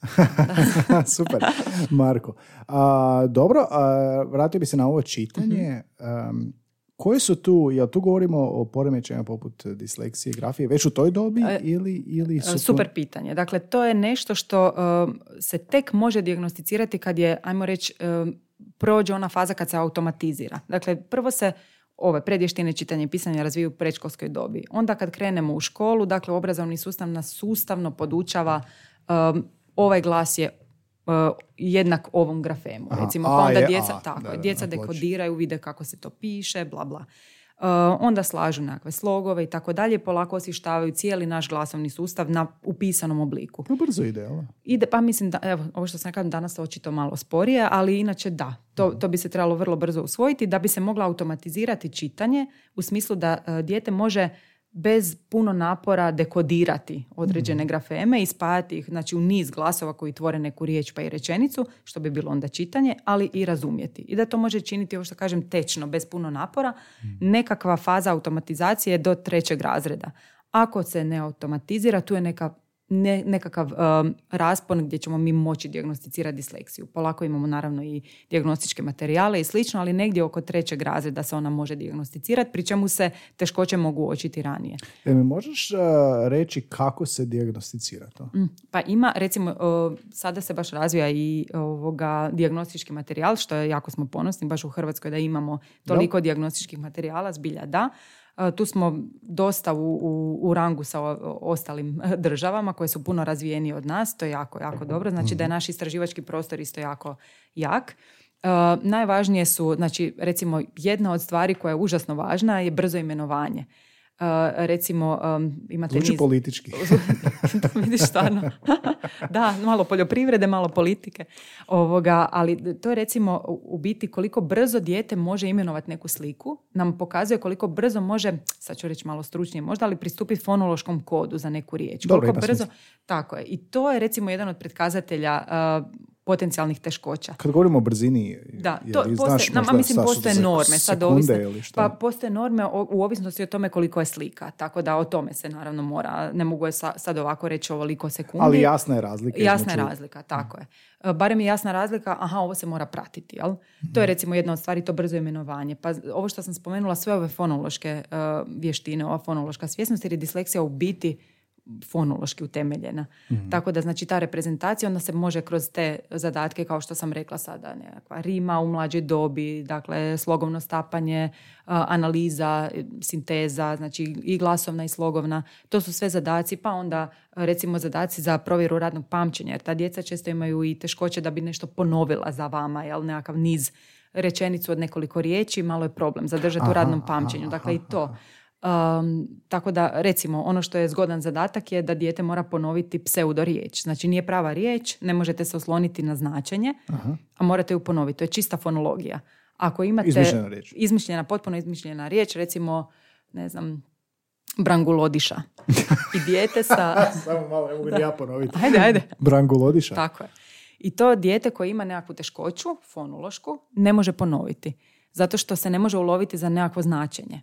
Super, Marko. A, dobro, a, vratio bi se na ovo čitanje. Um, koje su tu, jel tu govorimo o poremećajima poput disleksije, grafije, već u toj dobi e, ili, ili su Super pitanje. Dakle, to je nešto što se tek može dijagnosticirati kad je, ajmo reći, prođe ona faza kad se automatizira. Dakle, prvo se ove predještine čitanja i pisanja razviju u predškolskoj dobi. Onda kad krenemo u školu, dakle obrazovni sustav nas sustavno podučava um, ovaj glas je uh, jednak ovom grafemu. Recimo, pa onda djeca, tako, djeca dekodiraju, vide kako se to piše, bla bla. Uh, onda slažu nekakve slogove i tako dalje, polako osištavaju cijeli naš glasovni sustav na upisanom obliku. No brzo ide, Ide, pa mislim da, evo, ovo što sam rekao danas očito malo sporije, ali inače da, to, to bi se trebalo vrlo brzo usvojiti da bi se mogla automatizirati čitanje u smislu da uh, dijete može bez puno napora dekodirati određene grafeme i spajati ih znači, u niz glasova koji tvore neku riječ pa i rečenicu, što bi bilo onda čitanje, ali i razumjeti. I da to može činiti, ovo što kažem, tečno, bez puno napora. Nekakva faza automatizacije do trećeg razreda. Ako se ne automatizira, tu je neka ne, nekakav um, raspon gdje ćemo mi moći dijagnosticirati disleksiju. Polako imamo naravno i dijagnostičke materijale i slično, ali negdje oko trećeg razreda se ona može dijagnosticirati, pri čemu se teškoće mogu očiti ranije. E, mi možeš uh, reći kako se dijagnosticira to? Mm, pa ima, recimo, uh, sada se baš razvija i ovoga dijagnostički materijal, što je jako smo ponosni baš u Hrvatskoj da imamo toliko da. dijagnostičkih materijala, zbilja da. Tu smo dosta u, u, u rangu sa ostalim državama koje su puno razvijenije od nas. To je jako, jako dobro. Znači da je mhm. naš istraživački prostor isto jako jak. Uh, najvažnije su, znači recimo jedna od stvari koja je užasno važna je brzo imenovanje. Uh, recimo um, imate Zvuči niz... politički. vidiš stvarno. da, malo poljoprivrede, malo politike. Ovoga, ali to je recimo u biti koliko brzo dijete može imenovati neku sliku, nam pokazuje koliko brzo može, sad ću reći malo stručnije možda, ali pristupiti fonološkom kodu za neku riječ. Dobro, koliko brzo, tako je. I to je recimo jedan od predkazatelja uh, potencijalnih teškoća. Kad govorimo o brzini, da, to postoje, nama, mislim, postoje norme, sad pa postoje norme u ovisnosti o tome koliko je slika, tako da o tome se naravno mora, ne mogu je sad ovako reći ovoliko sekundi. Ali jasna je razlika. Jasna je razlika, tako je. E, barem je jasna razlika, aha, ovo se mora pratiti, jel? To je mhm. recimo jedna od stvari, to brzo imenovanje. Pa ovo što sam spomenula, sve ove fonološke uh, vještine, ova fonološka svjesnost, jer je disleksija u biti fonološki utemeljena. Mhm. Tako da znači ta reprezentacija onda se može kroz te zadatke kao što sam rekla sada nekakva rima u mlađoj dobi, dakle slogovno stapanje, analiza, sinteza, znači i glasovna i slogovna. To su sve zadaci, pa onda recimo zadaci za provjeru radnog pamćenja jer ta djeca često imaju i teškoće da bi nešto ponovila za vama, jel nekakav niz rečenicu od nekoliko riječi, malo je problem zadržati u radnom pamćenju. Dakle i to. Um, tako da, recimo, ono što je zgodan zadatak je da dijete mora ponoviti pseudo riječ. Znači, nije prava riječ, ne možete se osloniti na značenje, a morate ju ponoviti. To je čista fonologija. Ako imate... Izmišljena riječ. Izmišljena, potpuno izmišljena riječ, recimo, ne znam, brangulodiša. I dijete sa... Samo malo, ne mogu ja ponoviti. Ajde, ajde. Brangulodiša. Tako je. I to dijete koje ima nekakvu teškoću, fonološku, ne može ponoviti. Zato što se ne može uloviti za nekakvo značenje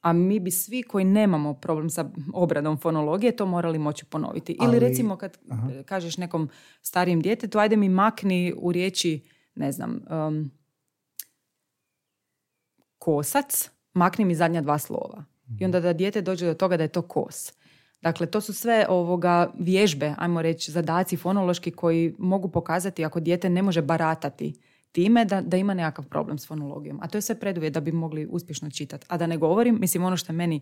a mi bi svi koji nemamo problem sa obradom fonologije to morali moći ponoviti. Ili recimo kad kažeš nekom starijem djetetu, ajde mi makni u riječi, ne znam, um, kosac, makni mi zadnja dva slova. I onda da dijete dođe do toga da je to kos. Dakle, to su sve ovoga vježbe, ajmo reći, zadaci fonološki koji mogu pokazati ako dijete ne može baratati time da, da ima nekakav problem s fonologijom. A to je sve preduvjet da bi mogli uspješno čitati. A da ne govorim, mislim ono što je meni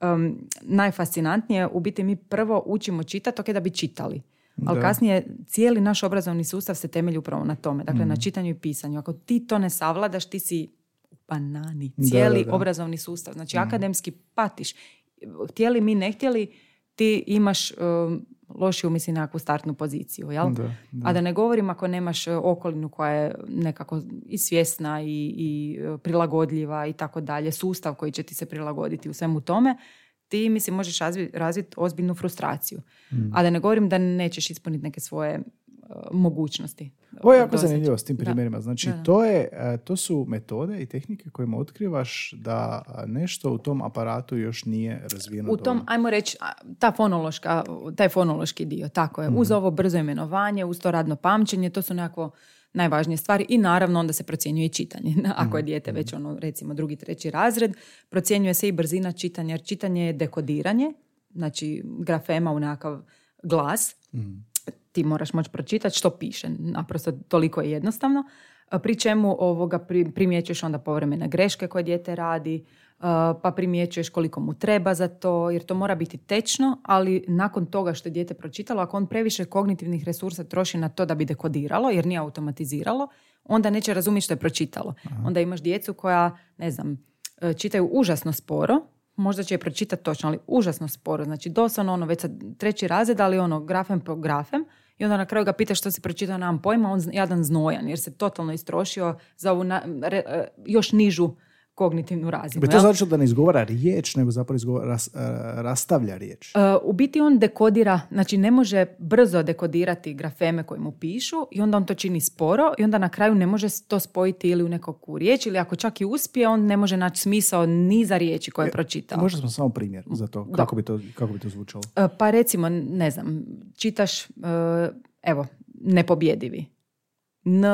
um, najfascinantnije, u biti mi prvo učimo čitati, ok, da bi čitali. Ali kasnije cijeli naš obrazovni sustav se temelji upravo na tome, dakle na mhm. čitanju i pisanju. Ako ti to ne savladaš, ti si u banani. Cijeli obrazovni sustav. Znači mhm. akademski patiš. Htjeli mi, ne htjeli, ti imaš um, lošiju, mislim, nekakvu startnu poziciju. Jel? Da, A da ne govorim ako nemaš e, okolinu koja je nekako i svjesna i, i e, prilagodljiva i tako dalje, sustav koji će ti se prilagoditi u svemu tome, ti, mislim, možeš razviti, razviti ozbiljnu frustraciju. Mm. A da ne govorim da nećeš ispuniti neke svoje mogućnosti. Ovo je jako zanimljivo s tim primjerima. Znači, To, je, e, to su metode i tehnike kojima otkrivaš da nešto u tom aparatu još nije razvijeno. U tom, ajmo reći, ta fonološka, taj fonološki dio, tako je. Uz mhm. ovo brzo imenovanje, uz to radno pamćenje, to su nekako najvažnije stvari i naravno onda se procjenjuje čitanje. Ako je mhm. dijete već ono recimo drugi, treći razred, procjenjuje se i brzina čitanja jer čitanje je dekodiranje, znači grafema u nekakav glas. mm ti moraš moći pročitati što piše. Naprosto toliko je jednostavno. Pri čemu ovoga primjećuješ onda povremene greške koje dijete radi, pa primjećuješ koliko mu treba za to, jer to mora biti tečno, ali nakon toga što je dijete pročitalo, ako on previše kognitivnih resursa troši na to da bi dekodiralo, jer nije automatiziralo, onda neće razumjeti što je pročitalo. Onda imaš djecu koja, ne znam, e, čitaju užasno sporo, možda će je pročitati točno, ali užasno sporo. Znači, doslovno ono, već sad treći razred, ali ono, grafem po grafem, i onda na kraju ga pita što si pročitao, nemam pojma, on jadan znojan jer se totalno istrošio za ovu na, e, još nižu kognitivnu razinu. Bi to znači da ne izgovara riječ, nego zapravo izgovara, ras- e, rastavlja riječ. Uh, u biti on dekodira, znači ne može brzo dekodirati grafeme koje mu pišu i onda on to čini sporo i onda na kraju ne može to spojiti ili u nekakvu riječ ili ako čak i uspije, on ne može naći smisao ni za riječi koje je pročitao. Možda smo samo primjer za to. Kako bi to, kako bi to zvučalo? Uh, Pa recimo, ne znam, čitaš, uh, evo, nepobjedivi. N,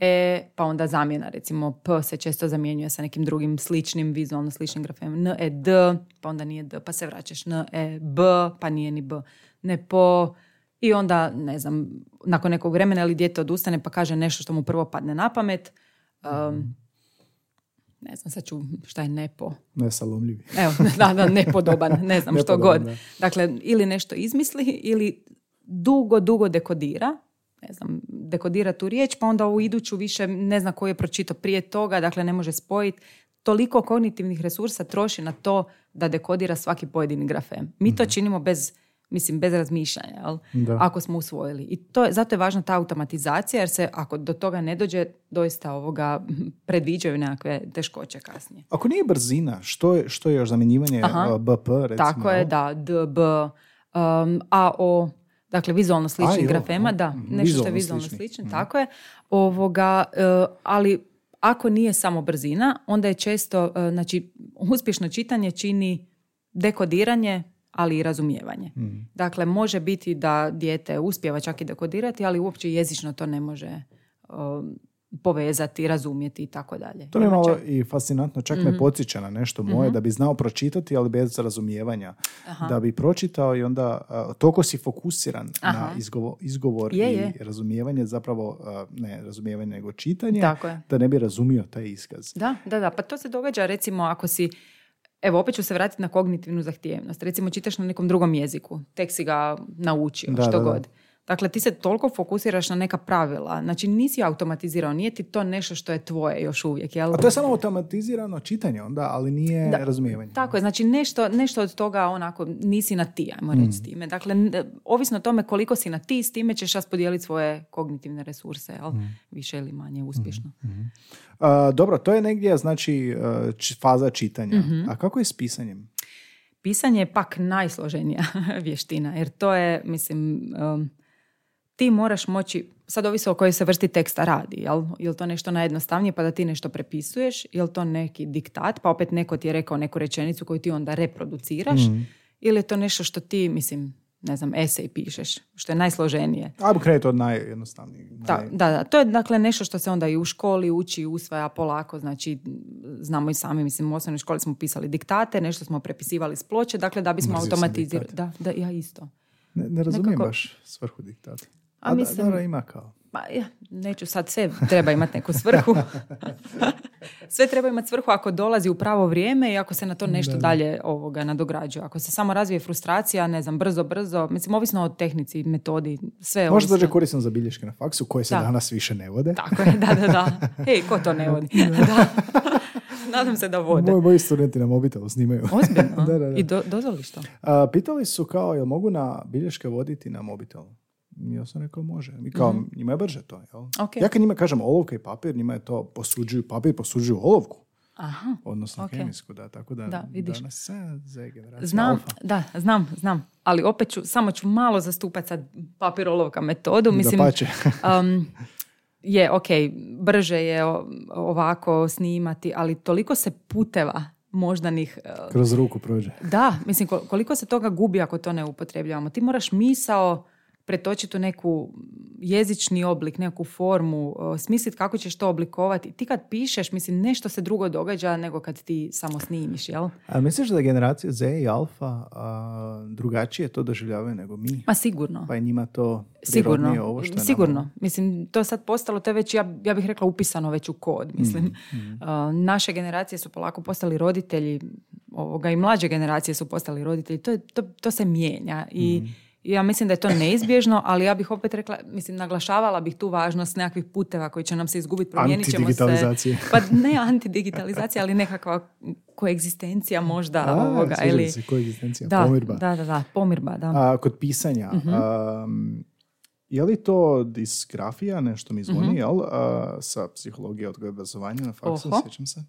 E, pa onda zamjena, recimo P se često zamjenjuje sa nekim drugim sličnim, vizualno sličnim grafemima. N, E, D, pa onda nije D, pa se vraćaš N, E, B, pa nije ni B. Ne po, i onda, ne znam, nakon nekog vremena ili dijete odustane pa kaže nešto što mu prvo padne na pamet. Um, ne znam, sad ću, šta je nepo? Nesalomljivi. Evo, da, da, nepodoban, ne znam što god. da. Dakle, ili nešto izmisli ili dugo, dugo dekodira, ne znam, dekodira tu riječ, pa onda u iduću više ne zna koji je pročitao prije toga, dakle ne može spojiti. Toliko kognitivnih resursa troši na to da dekodira svaki pojedini grafem. Mi to činimo bez, mislim, bez razmišljanja, jel? Da. ako smo usvojili. I to je, zato je važna ta automatizacija, jer se ako do toga ne dođe, doista ovoga predviđaju nekakve teškoće kasnije. Ako nije brzina, što je, što je još zamjenjivanje Aha. uh, BP, recimo? Tako je, da, D, B, um, A, O, dakle vizualno A, sličnih jo, grafema, da, mhm, nešto što je vizualno slični, slično, mhm. tako je. Ovoga, uh, ali ako nije samo brzina, onda je često, uh, znači, uspješno čitanje čini dekodiranje, ali i razumijevanje. Mhm. Dakle, može biti da dijete uspjeva čak i dekodirati, ali uopće jezično to ne može um, povezati, razumjeti i tako dalje. To je malo i fascinantno, čak Mhm. me podsjeća na nešto moje, da bi znao pročitati, ali bez razumijevanja. Aha. Da bi pročitao i onda, a, toliko si fokusiran na Aha. izgovo- izgovor Je, i je. razumijevanje, zapravo, a, ne razumijevanje, nego čitanje, Tako je. da ne bi razumio taj iskaz. Da, da, da. Pa to se događa recimo ako si, evo opet ću se vratiti na kognitivnu zahtjevnost. Recimo čitaš na nekom drugom jeziku, tek si ga naučio, Da, što da, da. Dakle, ti se toliko fokusiraš na neka pravila. Znači, nisi automatizirao, nije ti to nešto što je tvoje još uvijek, jel? A to je samo automatizirano čitanje onda, ali nije Da. razumijevanje. Tako je, znači nešto, nešto od toga onako nisi na ti, ajmo reći Mm. s time. Dakle, n- ovisno o tome koliko si na ti, s time ćeš raspodijeliti svoje kognitivne resurse, jel? Mm. Više ili manje uspješno. A, dobro, to je negdje, znači, č- faza čitanja. Mhm. A kako je s pisanjem? Pisanje je pak najsloženija vještina, jer to je, mislim, um, ti moraš moći, sad ovisi o kojoj se vrsti teksta radi, jel? Jel to nešto najjednostavnije pa da ti nešto prepisuješ, jel to neki diktat, pa opet neko ti je rekao neku rečenicu koju ti onda reproduciraš, ili je to nešto što ti, mislim, ne znam, esej pišeš, što je najsloženije. Ajmo krenuti od najjednostavnijeg. Da, naj- da, da, to je dakle nešto što se onda i u školi uči usvaja polako, znači znamo i sami, mislim u osnovnoj školi smo pisali diktate, nešto smo prepisivali s ploče, dakle da bismo automatizirali. Da, da, ja isto. Ne, ne razumijem Nekako- baš svrhu diktata. A da- mislim- dobro, ima kao. Pa ja, neću sad sve, treba imati neku svrhu. sve treba imati svrhu ako dolazi u pravo vrijeme i ako se na to nešto Da, da. dalje ovoga nadograđuje. Ako se samo razvije frustracija, ne znam, brzo, brzo, mislim, ovisno o tehnici, metodi, sve Možda ovisno. dođe korisno za bilješke na faksu koje se Da. danas više ne vode. Tako je, da, da, da. Hej, ko to ne vodi? da. Nadam se da vode. Moji, moji studenti na mobitelu snimaju. Ozbiljno? Da, da, da. I do, dozvoliš to? A, pitali su kao, jel mogu na bilješke voditi na mobitelu? Ja sam rekao može. I kao, njima je brže to. Jel? Mhm. Ok. Ja kad njima kažem olovka i papir, njima je to posuđuju papir, posuđuju olovku. Aha. Odnosno Ok. kemijsku, da. Tako da, Da, vidiš. danas se Z generacija Znam, alfa. da, znam, znam. Ali opet ću, samo ću malo zastupati sad papirolovka metodu. Mislim, Dapače. um, je, ok, brže je ovako snimati, ali toliko se puteva moždanih uh, Kroz ruku prođe. Da, mislim kol- koliko se toga gubi ako to ne upotrebljavamo. Ti moraš misao pretočiti u neku jezični oblik, neku formu, uh, smisliti kako ćeš to oblikovati. Ti kad pišeš, mislim, nešto se drugo događa nego kad ti samo snimiš, jel? A misliš da generacija Z i alfa a, drugačije to doživljavaju nego mi? Ma sigurno. Pa je njima to Sigurno, ovo što je nama? sigurno. Mislim, to je sad postalo, to je već, ja, ja bih rekla, upisano već u kod. Mislim, Mm, Uh, naše generacije su polako postali roditelji, ovoga, i mlađe generacije su postali roditelji. To, je, to, to se mijenja i Mm. Ja mislim da je to neizbježno, ali ja bih opet rekla, mislim, naglašavala bih tu važnost nekakvih puteva koji će nam se izgubiti, promijenit ćemo se. Pa ne antidigitalizacija, ali nekakva koegzistencija možda A, ovoga. Ili, se, koegzistencija, da, pomirba. da, da, da, pomirba, da. A, kod pisanja, am, je li to disgrafija, nešto mi zvoni, Mhm. jel? A, sa psihologije odgoja obrazovanja na faksu, Oho. sjećam se.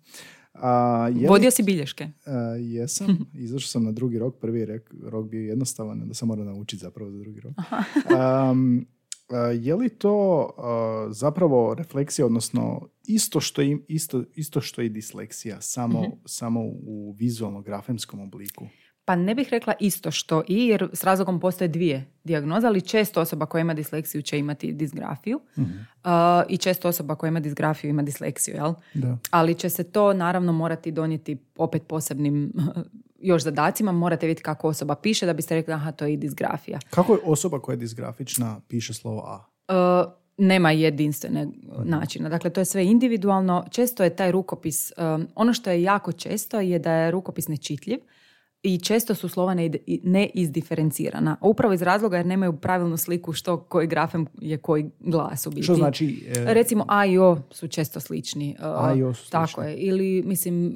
A, je li- Vodio si bilješke. A, jesam, izašao sam na drugi rok, prvi je rek- rok bio jednostavan, da sam morao naučiti zapravo za drugi rok. Um, a, je li to a, zapravo refleksija, odnosno isto što, im, isto, isto što i disleksija, samo, Mhm. samo u vizualno-grafemskom obliku? Pa ne bih rekla isto što i, jer s razlogom postoje dvije dijagnoze, ali često osoba koja ima disleksiju će imati disgrafiju Mhm. uh, i često osoba koja ima disgrafiju ima disleksiju, jel? Da. Ali će se to naravno morati donijeti opet posebnim još zadacima, morate vidjeti kako osoba piše da biste rekli aha, to je i disgrafija. Kako je osoba koja je disgrafična piše slovo A? Uh, nema jedinstvene načina. Dakle, to je sve individualno. Često je taj rukopis, um, ono što je jako često je da je rukopis nečitljiv i često su slova ne, ne izdiferencirana. Upravo iz razloga jer nemaju pravilnu sliku što koji grafem je koji glas u biti. Što znači... e, Recimo A i O su često slični. uh, A i O su Tako slični. je. Ili, mislim, uh,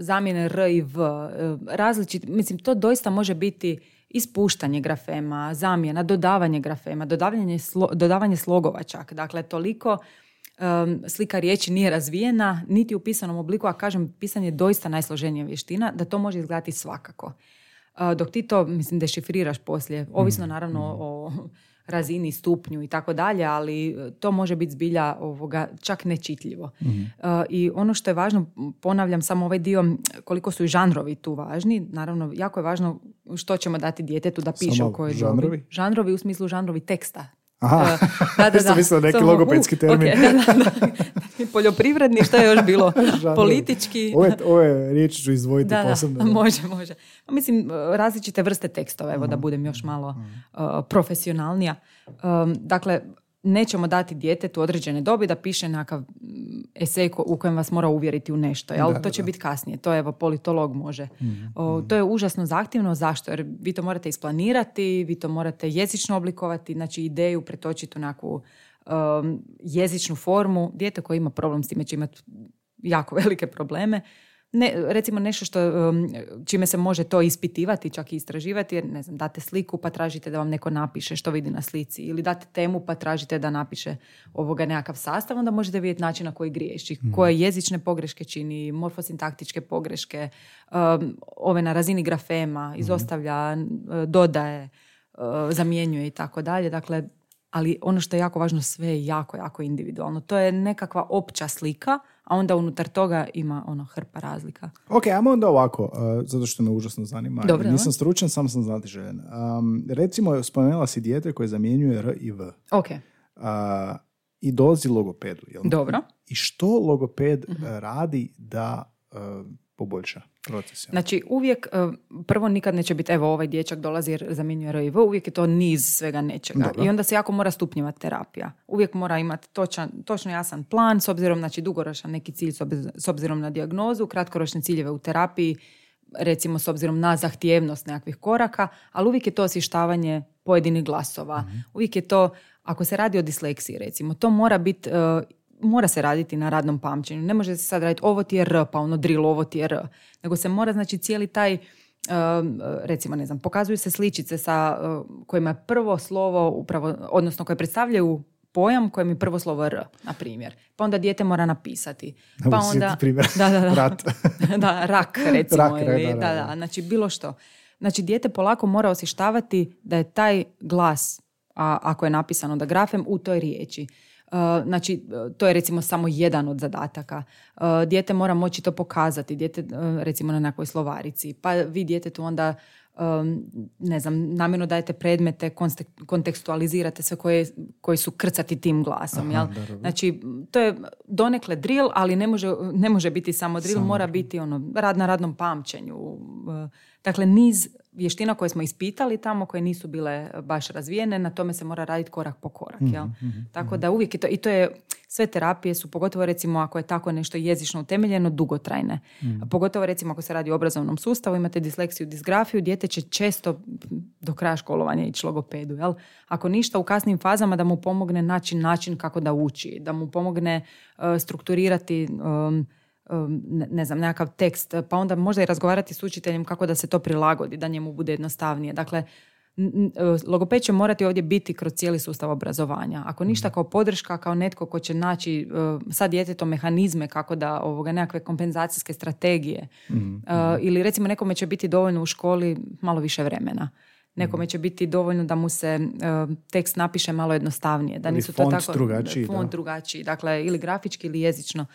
zamjene R i V. uh, Različit, mislim, to doista može biti ispuštanje grafema, zamjena, dodavanje grafema, dodavanje, slo- dodavanje slogova čak. Dakle, toliko um, slika riječi nije razvijena, niti u pisanom obliku, a kažem, pisanje je doista najsloženija vještina, da to može izgledati svakako. Uh, dok ti to, mislim, dešifriraš poslije, ovisno naravno o razini, stupnju i tako dalje, ali uh, to može biti zbilja ovoga, čak nečitljivo. Uh, I ono što je važno, ponavljam samo ovaj dio, koliko su i žanrovi tu važni, naravno, jako je važno što ćemo dati djetetu da piše Samo u kojoj žanrovi? dobi. Žanrovi u smislu žanrovi teksta. Aha, da, da, da. mislila neki logopedski uh, termin. ok, da, da, da. Poljoprivredni, što je još bilo? Politički. Ove, ove riječi ću izdvojiti Da, da, posebno. može, može. Pa Mislim, različite vrste tekstova, evo da budem još malo uh, profesionalnija. Um, dakle, nećemo dati djetetu određene dobi da piše nekakav mm, esej ko- u kojem vas mora uvjeriti u nešto. Jel? Da, to će biti kasnije. To evo politolog može. O, to je užasno zahtjevno. Zašto? Jer vi to morate isplanirati, vi to morate jezično oblikovati, znači ideju pretočiti u nekakvu um, jezičnu formu. Dijete koje ima problem s time će imati jako velike probleme. Ne, recimo nešto što, um, čime se može to ispitivati, čak i istraživati, jer ne znam, date sliku pa tražite da vam neko napiše što vidi na slici ili date temu pa tražite da napiše ovoga nekakav sastav, onda možete vidjeti način na koji griješi, koje jezične pogreške čini, morfosintaktičke pogreške, um, ove na razini grafema, izostavlja, uh, dodaje, uh, zamjenjuje i tako dalje. Dakle, ali ono što je jako važno, sve je jako, jako individualno. To je nekakva opća slika, a onda unutar toga ima ono hrpa razlika. Ok, ajmo onda ovako, uh, zato što me užasno zanima. Dobro, Nisam stručan, sam sam znati željen. Um, recimo, spomenula si dijete koje zamjenjuje R i V. Ok, Uh, I dolazi logopedu. Jel? dobro. I što logoped uh, radi da uh, poboljša proces? Znači uvijek, e, prvo nikad neće biti evo ovaj dječak dolazi jer zamjenjuje R i V, uvijek je to niz svega nečega. Dobro. I onda se jako mora stupnjevati terapija. Uvijek mora imati točan, točno jasan plan s obzirom, znači dugoročan neki cilj s obz- s obzirom na dijagnozu, kratkoročne ciljeve u terapiji, recimo s obzirom na zahtjevnost nekakvih koraka, ali uvijek je to osvještavanje pojedinih glasova. Uvijek je to, ako se radi o disleksiji recimo, to mora biti, e, mora se raditi na radnom pamćenju. Ne može se sad raditi ovo ti je R, pa ono drill, ovo ti je R. Nego se mora znači cijeli taj um, recimo ne znam, pokazuju se sličice sa uh, kojima je prvo slovo upravo, odnosno koje predstavljaju pojam kojem je prvo slovo R, na primjer. Pa onda dijete mora napisati. Pa onda... primjera. Da, da, da. Rat. da, rak recimo. Rak, ili, da, da, da. Znači bilo što. Znači dijete polako mora osještavati da je taj glas, a, ako je napisano da grafem, u toj riječi. Uh, znači, uh, to je recimo samo jedan od zadataka. Uh, dijete mora moći to pokazati, dijete recimo na nekoj slovarici. Pa vi djetetu onda ne znam, namjerno dajete predmete, kontekstualizirate sve koje, koji su krcati tim glasom. jel? Znači, to je donekle drill, ali ne može, ne može biti samo drill, mora biti ono, rad na radnom pamćenju. Dakle, niz vještina koje smo ispitali tamo, koje nisu bile baš razvijene, na tome se mora raditi korak po korak. Jel? Tako da uvijek je to, i to je, sve terapije su, pogotovo recimo ako je tako nešto jezično utemeljeno, dugotrajne. Pogotovo recimo ako se radi o obrazovnom sustavu, imate disleksiju, disgrafiju, dijete će često do kraja školovanja ići logopedu. Jel? Ako ništa u kasnim fazama da mu pomogne naći način kako da uči, da mu pomogne uh, strukturirati um, ne, ne znam, nekakav tekst, pa onda možda i razgovarati s učiteljem kako da se to prilagodi, da njemu bude jednostavnije. Dakle, logoped će morati ovdje biti kroz cijeli sustav obrazovanja. Ako ništa mhm. kao podrška, kao netko ko će naći uh, sa djetetom mehanizme kako da ovoga nekakve kompenzacijske strategije mm ili recimo nekome će biti dovoljno u školi malo više vremena. Nekome će biti dovoljno da mu se tekst napiše malo jednostavnije. Da nisu to tako drugačiji. Font drugačiji. Dakle, ili grafički ili jezično.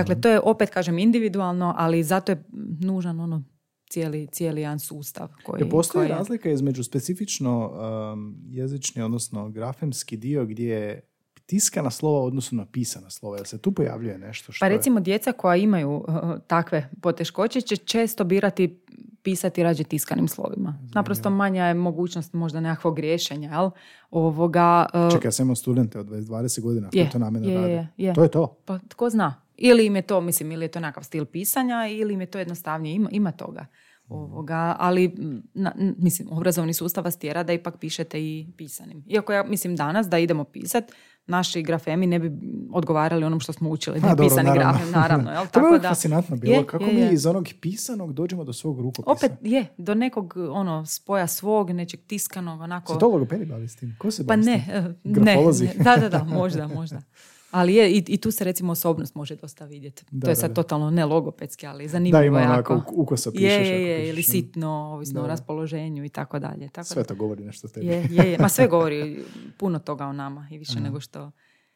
Dakle, mhm. to je opet, kažem, individualno, ali zato je nužan ono cijeli, cijeli jedan sustav. Koji, je postoji razlika između specifično um, jezični, odnosno grafemski dio gdje je tiskana slova odnosno na pisana slova. Jel se tu pojavljuje nešto što Pa recimo djeca koja imaju uh, takve poteškoće će često birati pisati rađe tiskanim slovima. Naprosto manja je mogućnost možda nekakvog griješenja, jel? Ovoga, uh, Čekaj, ja sam imao studente od 20 godina je, to namjerno je, rade. Je, to je to. Pa tko zna. Ili im je to, mislim, ili je to nekakav stil pisanja, ili im je to jednostavnije. Ima, ima toga. Ovoga, ali na, mislim, obrazovni sustav vas tjera da ipak pišete i pisanim. Iako ja mislim danas da idemo pisat, naši grafemi ne bi odgovarali onom što smo učili. Da pisani naravno. grafem, naravno. Jel? to je fascinantno bilo. Je, Kako je, mi iz onog pisanog dođemo do svog rukopisa? Opet je, do nekog ono, spoja svog, nečeg tiskanog. Onako... Se to logopedi bavi s tim? Ko se pa ne, ne, ne. Da, da, da, možda, možda. Ali je, i, i tu se recimo osobnost može dosta vidjeti. to je sad totalno ne logopedski, ali zanimljivo da, ima jako. ukosa pišeš. Je, je, je, ili sitno, ovisno o raspoloženju i tako dalje. Tako sve to govori nešto tebi. Je, je, je, ma sve govori puno toga o nama i više nego što...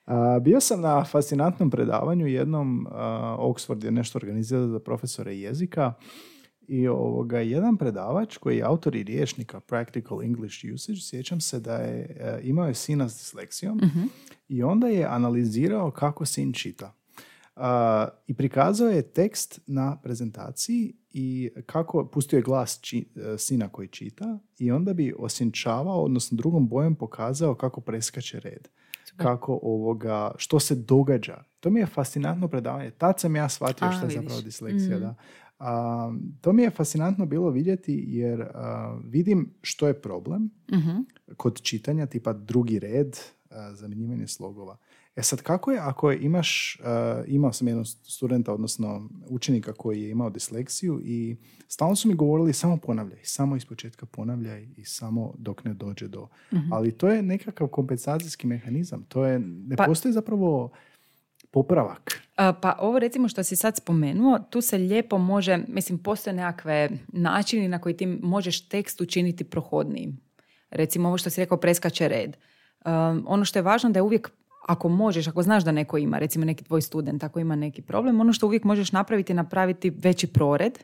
A, bio sam na fascinantnom predavanju jednom, Oxford je nešto organizirao za profesore jezika i ovoga, jedan predavač koji je autor i riječnika Practical English Usage, sjećam se da je e, imao je sina s disleksijom uh i onda je analizirao kako sin čita. Uh, I prikazao je tekst na prezentaciji i kako pustio je glas či, e, sina koji čita i onda bi osjenčavao, odnosno drugom bojem pokazao kako preskače red. Kako ovoga, što se događa. To mi je fascinantno predavanje. Tad sam ja shvatio što je zapravo disleksija. Mm. Da. A, to mi je fascinantno bilo vidjeti jer vidim što je problem mhm. kod čitanja tipa drugi red, zamjenjivanje slogova. E sad kako je ako imaš, uh, imao sam jednog studenta, odnosno učenika koji je imao disleksiju i stalno su mi govorili samo ponavljaj, samo iz početka ponavljaj i samo dok ne dođe do... Mhm. Ali to je nekakav kompenzacijski mehanizam. To je, ne pa, postoji zapravo popravak. Pa ovo recimo što si sad spomenuo, tu se lijepo može, mislim postoje nekakve načini na koji ti možeš tekst učiniti prohodnijim. Recimo ovo što si rekao preskače red. Um, ono što je važno da je uvijek ako možeš, ako znaš da neko ima, recimo neki tvoj student, ako ima neki problem, ono što uvijek možeš napraviti je napraviti veći prored,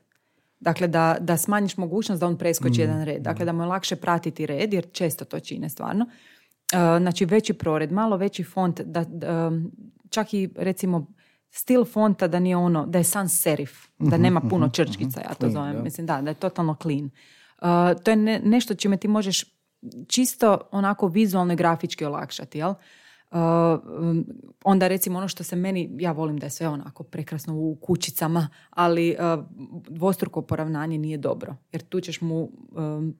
dakle da, da smanjiš mogućnost da on preskoči mm. jedan red, dakle da mu je lakše pratiti red, jer često to čine stvarno. Uh, znači veći prored, malo veći font, da, um, čak i recimo stil fonta da nije ono, da je sans serif, da mhm, nema puno mhm, črčkica, ja to zovem, mislim da, da je totalno clean. Uh, to je nešto čime ti možeš čisto onako vizualno i grafički olakšati, jel? Uh, um, onda recimo ono što se meni, ja volim da je sve onako prekrasno u kućicama, ali uh, dvostruko poravnanje nije dobro, jer tu ćeš mu um,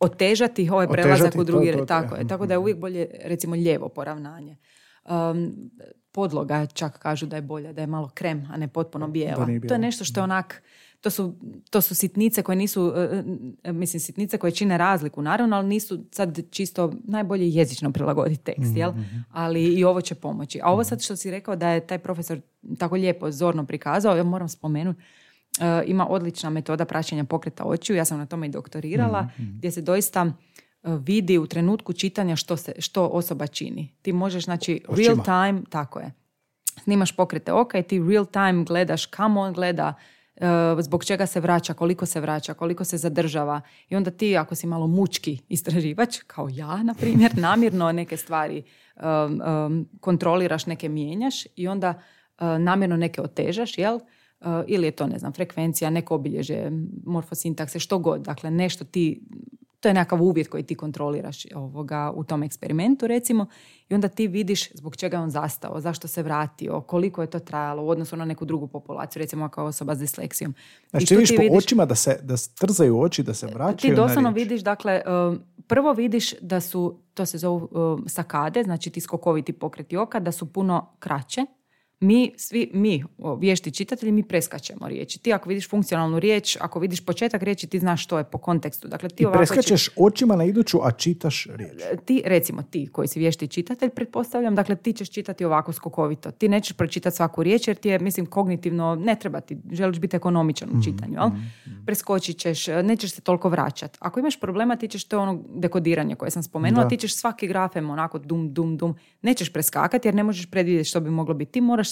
otežati ovaj prelazak u drugi red. Tako je, tako da je uvijek bolje recimo lijevo poravnanje. Um, podloga čak kažu da je bolja, da je malo krem, a ne potpuno bijela. To je nešto što je onak to su, to su sitnice koje nisu, e, e, mislim, sitnice koje čine razliku, naravno, ali nisu sad čisto najbolje jezično prilagoditi tekst, jel? Mhm. Ali i ovo će pomoći. A ovo sad što si rekao da je taj profesor tako lijepo, zorno prikazao, ja moram spomenuti, e, ima odlična metoda praćenja pokreta očiju, ja sam na tome i doktorirala, mhm, mhm. gdje se doista vidi u trenutku čitanja što, se, što osoba čini. Ti možeš, znači, real time, tako je, snimaš pokrete oka i ti real time gledaš kamo on gleda, E, zbog čega se vraća, koliko se vraća, koliko se zadržava. I onda ti, ako si malo mučki istraživač, kao ja, na primjer, namjerno neke stvari um, um, kontroliraš, neke mijenjaš i onda uh, namjerno neke otežaš, jel? Uh, ili je to, ne znam, frekvencija, neko obilježe, morfosintakse, što god. Dakle, nešto ti to je nekakav uvjet koji ti kontroliraš ovoga, u tom eksperimentu recimo i onda ti vidiš zbog čega je on zastao, zašto se vratio, koliko je to trajalo u odnosu na neku drugu populaciju, recimo kao osoba s disleksijom. Znači ti vidiš po očima da se da trzaju oči, da se vraćaju Ti doslovno vidiš, dakle, um, prvo vidiš da su, to se zovu um, sakade, znači ti skokoviti pokreti oka, da su puno kraće, mi, svi mi, vješti čitatelji, mi preskačemo riječi. Ti ako vidiš funkcionalnu riječ, ako vidiš početak riječi, ti znaš što je po kontekstu. Dakle, ti I preskačeš očima na iduću, a čitaš riječ. E, ti, recimo ti koji si vješti čitatelj, pretpostavljam, dakle ti ćeš čitati ovako skokovito. Ti nećeš pročitati svaku riječ jer ti je, mislim, kognitivno, ne treba ti, želiš biti ekonomičan u mhm, čitanju, mm Preskočit ćeš, nećeš se toliko vraćati. Ako imaš problema, ti ćeš to ono dekodiranje koje sam spomenula, ti ćeš svaki grafem onako dum, dum, dum. Nećeš preskakati jer ne možeš predvidjeti što bi moglo biti. Ti moraš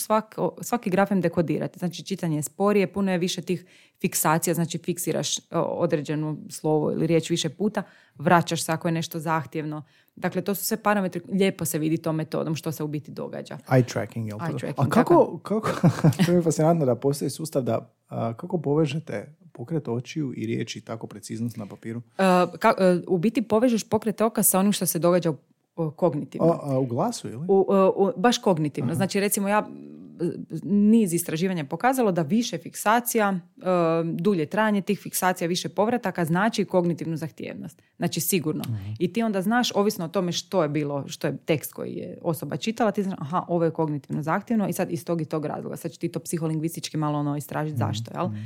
svaki grafem dekodirati. Znači čitanje je sporije, puno je više tih fiksacija, znači fiksiraš određenu slovo ili riječ više puta, vraćaš se ako je nešto zahtjevno. Dakle, to su sve parametri, lijepo se vidi tom metodom što se u biti događa. Eye tracking, jel Eye tracking, A kako, kako, to je fascinantno da postoji sustav da, kako povežete pokret očiju i riječi tako preciznost na papiru? ka, e, u biti povežeš pokret oka sa onim što se događa u kognitivno. A, u glasu ili? U, u, baš kognitivno. Znači recimo ja niz istraživanja pokazalo da više fiksacija, e, dulje trajanje tih fiksacija, više povrataka znači kognitivnu zahtjevnost. Znači sigurno. Mhm. I ti onda znaš, ovisno o tome što je bilo, što je tekst koji je osoba čitala, ti znaš, aha, ovo je kognitivno zahtjevno i sad iz tog i tog razloga. Sad će ti to psiholingvistički malo ono istražiti mhm. zašto, jel? Mhm.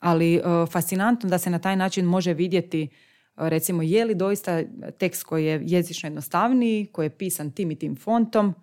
Ali fascinantno da se na taj način može vidjeti recimo je li doista tekst koji je jezično jednostavniji, koji je pisan tim i tim fontom,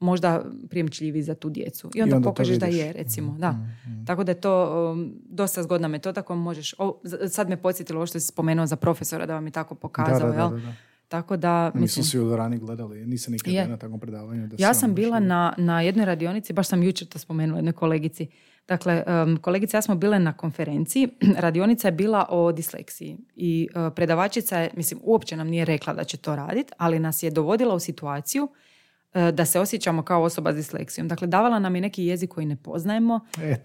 možda prijemčljivi za tu djecu. I onda, pokažeš da je, recimo. Da. Mm, mm. Tako da je to um, dosta zgodna metoda kojom možeš... O, sad me podsjetilo ovo što si spomenuo za profesora da vam je tako pokazao. Da, da, Tako da, mislim... svi u rani gledali, nisam nikad je. na takvom predavanju. Da ja sam bila na, na jednoj radionici, baš sam jučer to spomenula jednoj kolegici, Dakle, kolegica ja smo bile na konferenciji, radionica je bila o disleksiji i e, predavačica je, mislim, uopće nam nije rekla da će to raditi, ali nas je dovodila u situaciju da se osjećamo kao osoba s disleksijom. Dakle, davala nam je neki jezik koji ne poznajemo, e, e,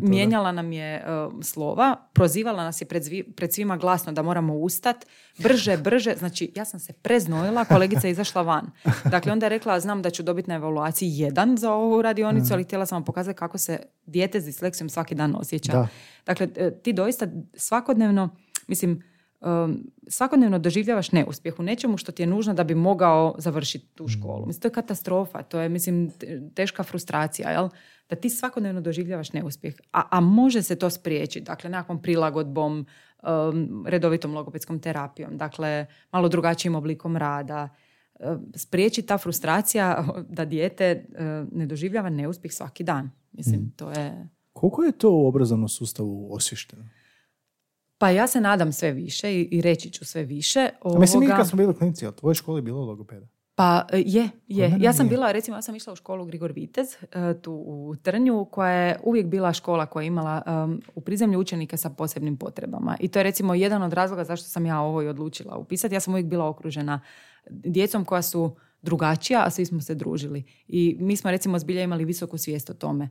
mijenjala nam je slova, prozivala nas je pred, pred svima glasno da moramo ustat, brže, brže, znači ja sam se preznojila, kolegica je izašla van. Dakle, onda je rekla, znam da ću dobiti na evaluaciji jedan za ovu radionicu, mm. ali htjela sam vam pokazati kako se dijete s disleksijom svaki dan osjeća. Dakle, ti doista svakodnevno, mislim, um, svakodnevno doživljavaš neuspjeh u nečemu što ti je nužno da bi mogao završiti tu školu. Mislim, to je katastrofa, to je, mislim, teška frustracija, jel? Da ti svakodnevno doživljavaš neuspjeh. A, a može se to spriječiti, dakle, nekakvom prilagodbom, um, redovitom logopedskom terapijom, dakle, malo drugačijim oblikom rada. Spriječi ta frustracija da dijete ne doživljava neuspjeh svaki dan. Mislim, mm. to je... Koliko je to u obrazovnom sustavu osvješteno? Pa ja se nadam sve više i, reći ću sve više. Ovoga... Mislim, mi kad smo bili klinici, u tvojoj školi bilo logopeda? Pa e, je, je. Ja sam bila, recimo, ja sam išla u školu Grigor Vitez, e, tu u Trnju, koja je uvijek bila škola koja je imala um, u prizemlju učenike sa posebnim potrebama. I to je recimo jedan od razloga zašto sam ja ovo i odlučila upisati. Ja sam uvijek bila okružena djecom koja su drugačija, a svi smo se družili. I mi smo recimo zbilja imali visoku svijest o tome.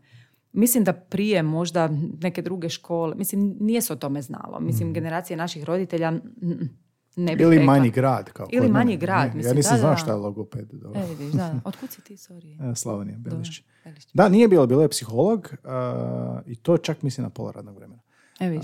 Mislim da prije možda neke druge škole, mislim nije se o tome znalo. Mislim mm. generacije naših roditelja ne bi Ili manji grad. Kao Ili manji grad. Ne, mislim, ja nisam znao šta je logoped. Dobro. E, vidiš, da. Otkud si ti, sorry? E, Slavonija, Belišć. Da, nije bilo, bilo je psiholog uh, i to čak mislim na pola radnog vremena. E,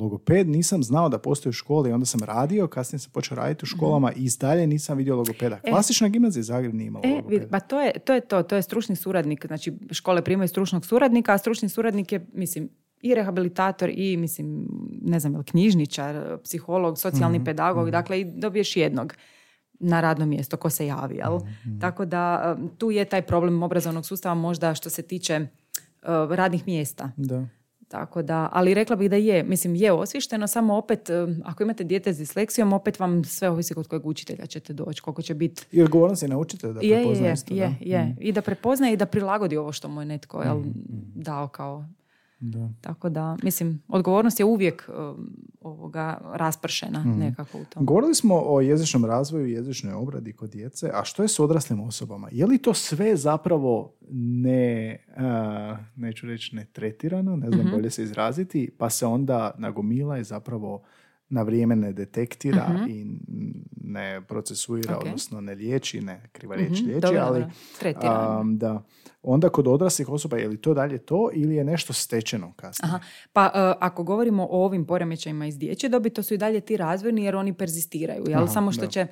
logoped nisam znao da postoji u školi, onda sam radio, kasnije sam počeo raditi u školama i dalje nisam vidio logopeda. E. Klasična gimnazija Zagreb nije imala e, Pa to je, to je to, to je stručni suradnik, znači škole primaju stručnog suradnika, a stručni suradnik je, mislim, i rehabilitator i, mislim, ne znam, knjižničar, psiholog, socijalni mm pedagog, mm dakle i dobiješ jednog na radno mjesto ko se javi, jel? mm Tako da tu je taj problem obrazovnog sustava možda što se tiče uh, radnih mjesta. Da. Tako da, ali rekla bih da je, mislim je osvišteno, samo opet, ako imate dijete s disleksijom, opet vam sve ovisi kod kojeg učitelja ćete doći, koliko će biti. I odgovornost je naučite da je, je, je, je. Mm. I da prepoznaje i da prilagodi ovo što mu je netko jel, mm, mm. dao kao da. Tako da, mislim, odgovornost je uvijek um, ovoga raspršena mm. nekako u tom. Govorili smo o jezičnom razvoju i jezičnoj obradi kod djece, a što je s odraslim osobama? Je li to sve zapravo ne, neću reći ne tretirano, ne znam mm bolje se izraziti, pa se onda nagomila i zapravo na vrijeme ne detektira mhm. i ne procesuira, odnosno ne liječi, ne kriva riječ mm liječi, ali da, onda kod odraslih osoba je li to dalje to ili je nešto stečeno kasnije? Aha. Pa e, ako govorimo o ovim poremećajima iz dječje dobi, to su i dalje ti razvojni jer oni perzistiraju, jel? Samo što će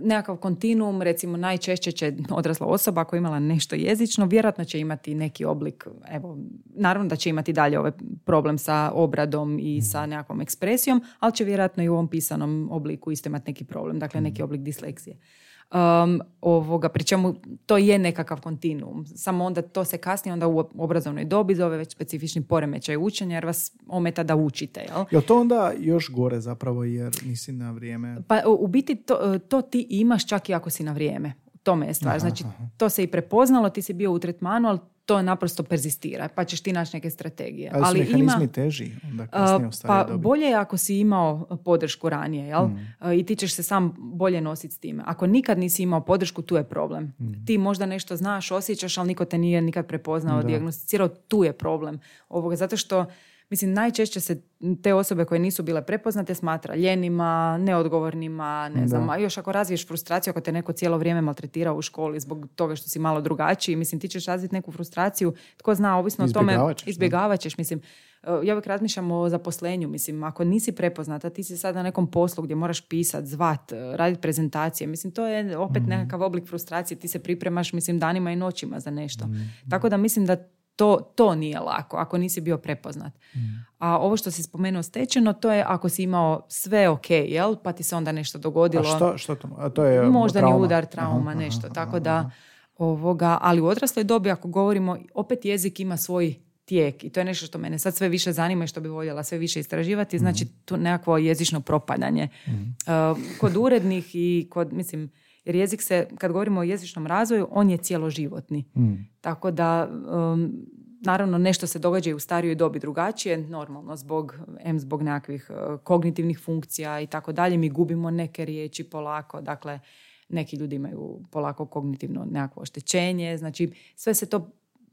nekakav kontinuum, recimo najčešće će odrasla osoba koja je imala nešto jezično, vjerojatno će imati neki oblik, evo, naravno da će imati dalje ovaj problem sa obradom i Mhm. sa nekakvom ekspresijom, ali će vjerojatno i u ovom pisanom obliku isto imati neki problem, dakle neki oblik disleksije. Um, ovoga, pri čemu to je nekakav kontinuum. Samo onda to se kasnije onda u obrazovnoj dobi zove već specifični poremećaj učenja jer vas ometa da učite. Jel? Jel to onda još gore zapravo jer nisi na vrijeme? Pa u biti to, to ti imaš čak i ako si na vrijeme. Tome je stvar. Znači, to se i prepoznalo, ti si bio u tretmanu, ali to naprosto perzistira, pa ćeš ti naći neke strategije. Ali, su ali mehanizmi ima, teži onda kasnije pa dobi. bolje je ako si imao podršku ranije, jel? Mm. I ti ćeš se sam bolje nositi s time. Ako nikad nisi imao podršku, tu je problem. Mm. Ti možda nešto znaš, osjećaš, ali niko te nije nikad prepoznao, dijagnosticirao, tu je problem. Ovoga, zato što Mislim, najčešće se te osobe koje nisu bile prepoznate smatra ljenima, neodgovornima, ne znam, a još ako razviješ frustraciju, ako te neko cijelo vrijeme maltretira u školi zbog toga što si malo drugačiji, mislim, ti ćeš razviti neku frustraciju, tko zna, ovisno o tome, Izbjegavat ćeš, da. izbjegavat ćeš, mislim, Uh, ja uvijek razmišljam o zaposlenju, mislim, ako nisi prepoznata, ti si sad na nekom poslu gdje moraš pisat, zvat, uh, raditi prezentacije, mislim, to je opet nekakav oblik frustracije, ti se pripremaš, mislim, danima i noćima za nešto. Tako da mislim da to, to nije lako, ako nisi bio prepoznat. A ovo što si spomenuo stečeno, to je ako si imao sve ok, jel? Pa ti se onda nešto dogodilo. A što, što to? A to je Moždani trauma? udar, trauma, Aha, nešto. aha, Tako da, ovoga, ali u odrasloj dobi ako govorimo, opet jezik ima svoj tijek i to je nešto što mene sad sve više zanima i što bi voljela sve više istraživati, znači to nekakvo jezično propadanje. Uh, kod urednih i kod, mislim, jer jezik se, kad govorimo o jezičnom razvoju, on je cjeloživotni. Tako da, um, naravno, nešto se događa i u starijoj dobi drugačije, normalno, zbog, em zbog nekakvih uh, kognitivnih funkcija i tako dalje, mi gubimo neke riječi polako, dakle, neki ljudi imaju polako kognitivno nekakvo oštećenje, znači sve se to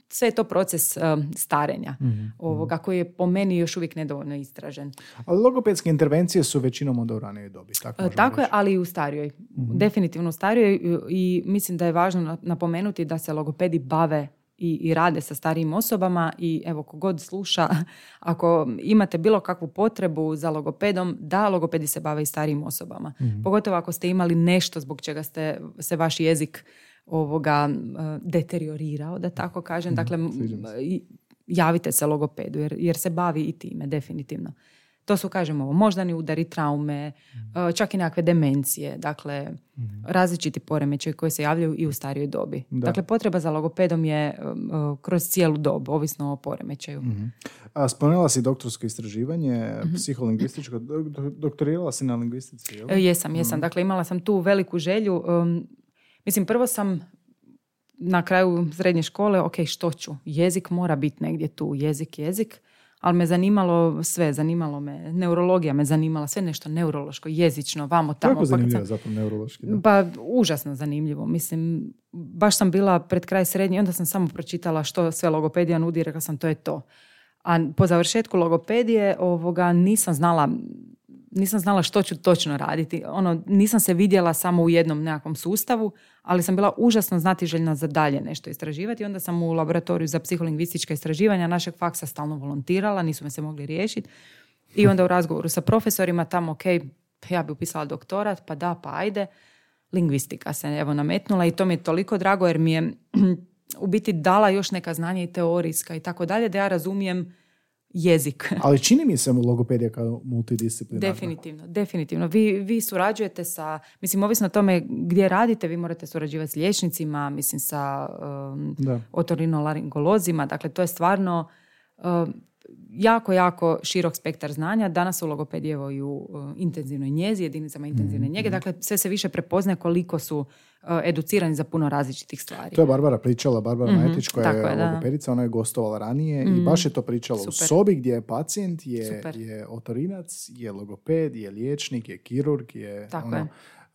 sve je to proces um, starenja ovoga koji je po meni još uvijek nedovoljno istražen. Ali logopedske intervencije su većinom onda u ranijoj dobi. Tako, E, Tako je, ali i u starijoj. Definitivno u starijoj i- mislim da je važno na- napomenuti da se logopedi bave i, i rade sa starijim osobama i evo kogod sluša, ako imate bilo kakvu potrebu za logopedom, da logopedi se bave i starijim osobama. Pogotovo ako ste imali nešto zbog čega ste se vaš jezik ovoga e, deteriorirao, da tako kažem. Dakle, m, i- javite se logopedu jer, jer se bavi i time, definitivno. To su, kažemo, ovo, moždani udari, traume, e, čak i nekakve demencije, dakle, različiti poremećaji koji se javljaju i u starijoj dobi. Dakle, potreba za logopedom je e, kroz cijelu dobu, ovisno o poremećaju. A, spomenula si doktorsko istraživanje, Mhm. psiholingvističko. Do- do- doktorirala si na lingvistici, jel? Jesam, jesam. Dakle, imala sam tu veliku želju. Um, mislim, prvo sam na kraju srednje škole, ok, što ću? Jezik mora biti negdje tu, jezik, jezik. Ali me zanimalo sve, zanimalo me, neurologija me zanimala, sve nešto neurološko, jezično, vamo, tamo. Kako pa zanimljivo zapravo neurološki. Da. Pa užasno zanimljivo. Mislim, baš sam bila pred kraj srednje onda sam samo pročitala što sve logopedija nudi rekla sam to je to. A po završetku logopedije ovoga nisam znala nisam znala što ću točno raditi. Ono, nisam se vidjela samo u jednom nekakvom sustavu, ali sam bila užasno znatiželjna za dalje nešto istraživati. Onda sam u laboratoriju za psiholingvistička istraživanja našeg faksa stalno volontirala, nisu me se mogli riješiti. I onda u razgovoru sa profesorima tamo, ok, ja bi upisala doktorat, pa da, pa ajde. Lingvistika se evo nametnula i to mi je toliko drago jer mi je u biti dala još neka znanja i teorijska i tako dalje da ja razumijem jezik. Ali čini mi se mu logopedija kao multidisciplinarna. Definitivno, definitivno. Vi, vi surađujete sa, mislim, ovisno o tome gdje radite, vi morate surađivati s liječnicima, mislim, sa um, Da. otorinolaringolozima, dakle, to je stvarno um, jako, jako širok spektar znanja. Danas u logopediji evo i u uh, intenzivnoj njezi, jedinicama intenzivne Mhm, njege, dakle, sve se više prepoznaje koliko su uh, educirani za puno različitih stvari. To je Barbara pričala, Barbara Mhm, Majetić koja tako je je, logopedica, ona je gostovala ranije i baš je to pričala u Super. sobi gdje je pacijent, je, Super. je otorinac, je logoped, je liječnik, je kirurg, je Tako ono, je.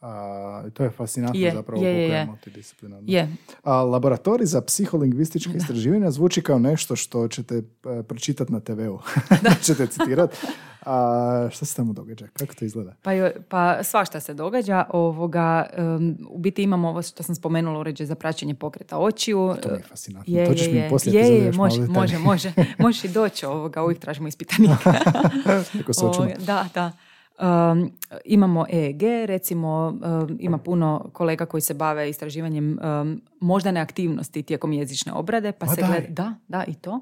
A, to je fascinantno Je, zapravo je, je, je multidisciplinarno. Je, A laboratorij za psiholingvistička istraživanja zvuči kao nešto što ćete e, pročitati na TV-u. ćete citirati. A šta se tamo događa? Kako to izgleda? Pa, pa svašta se događa. Ovoga, um, u biti imamo ovo što sam spomenula uređaj za praćenje pokreta očiju. To mi je fascinantno. Je, to ćeš je, mi je. poslije je, je, može, detaljnije. može, može. Možeš i doći ovoga, uvijek tražimo ispitanika. Neko se očima. Ovoga, da, da. Um, imamo EEG, recimo um, ima puno kolega koji se bave istraživanjem um, moždane aktivnosti tijekom jezične obrade, pa se gleda, da, da i to.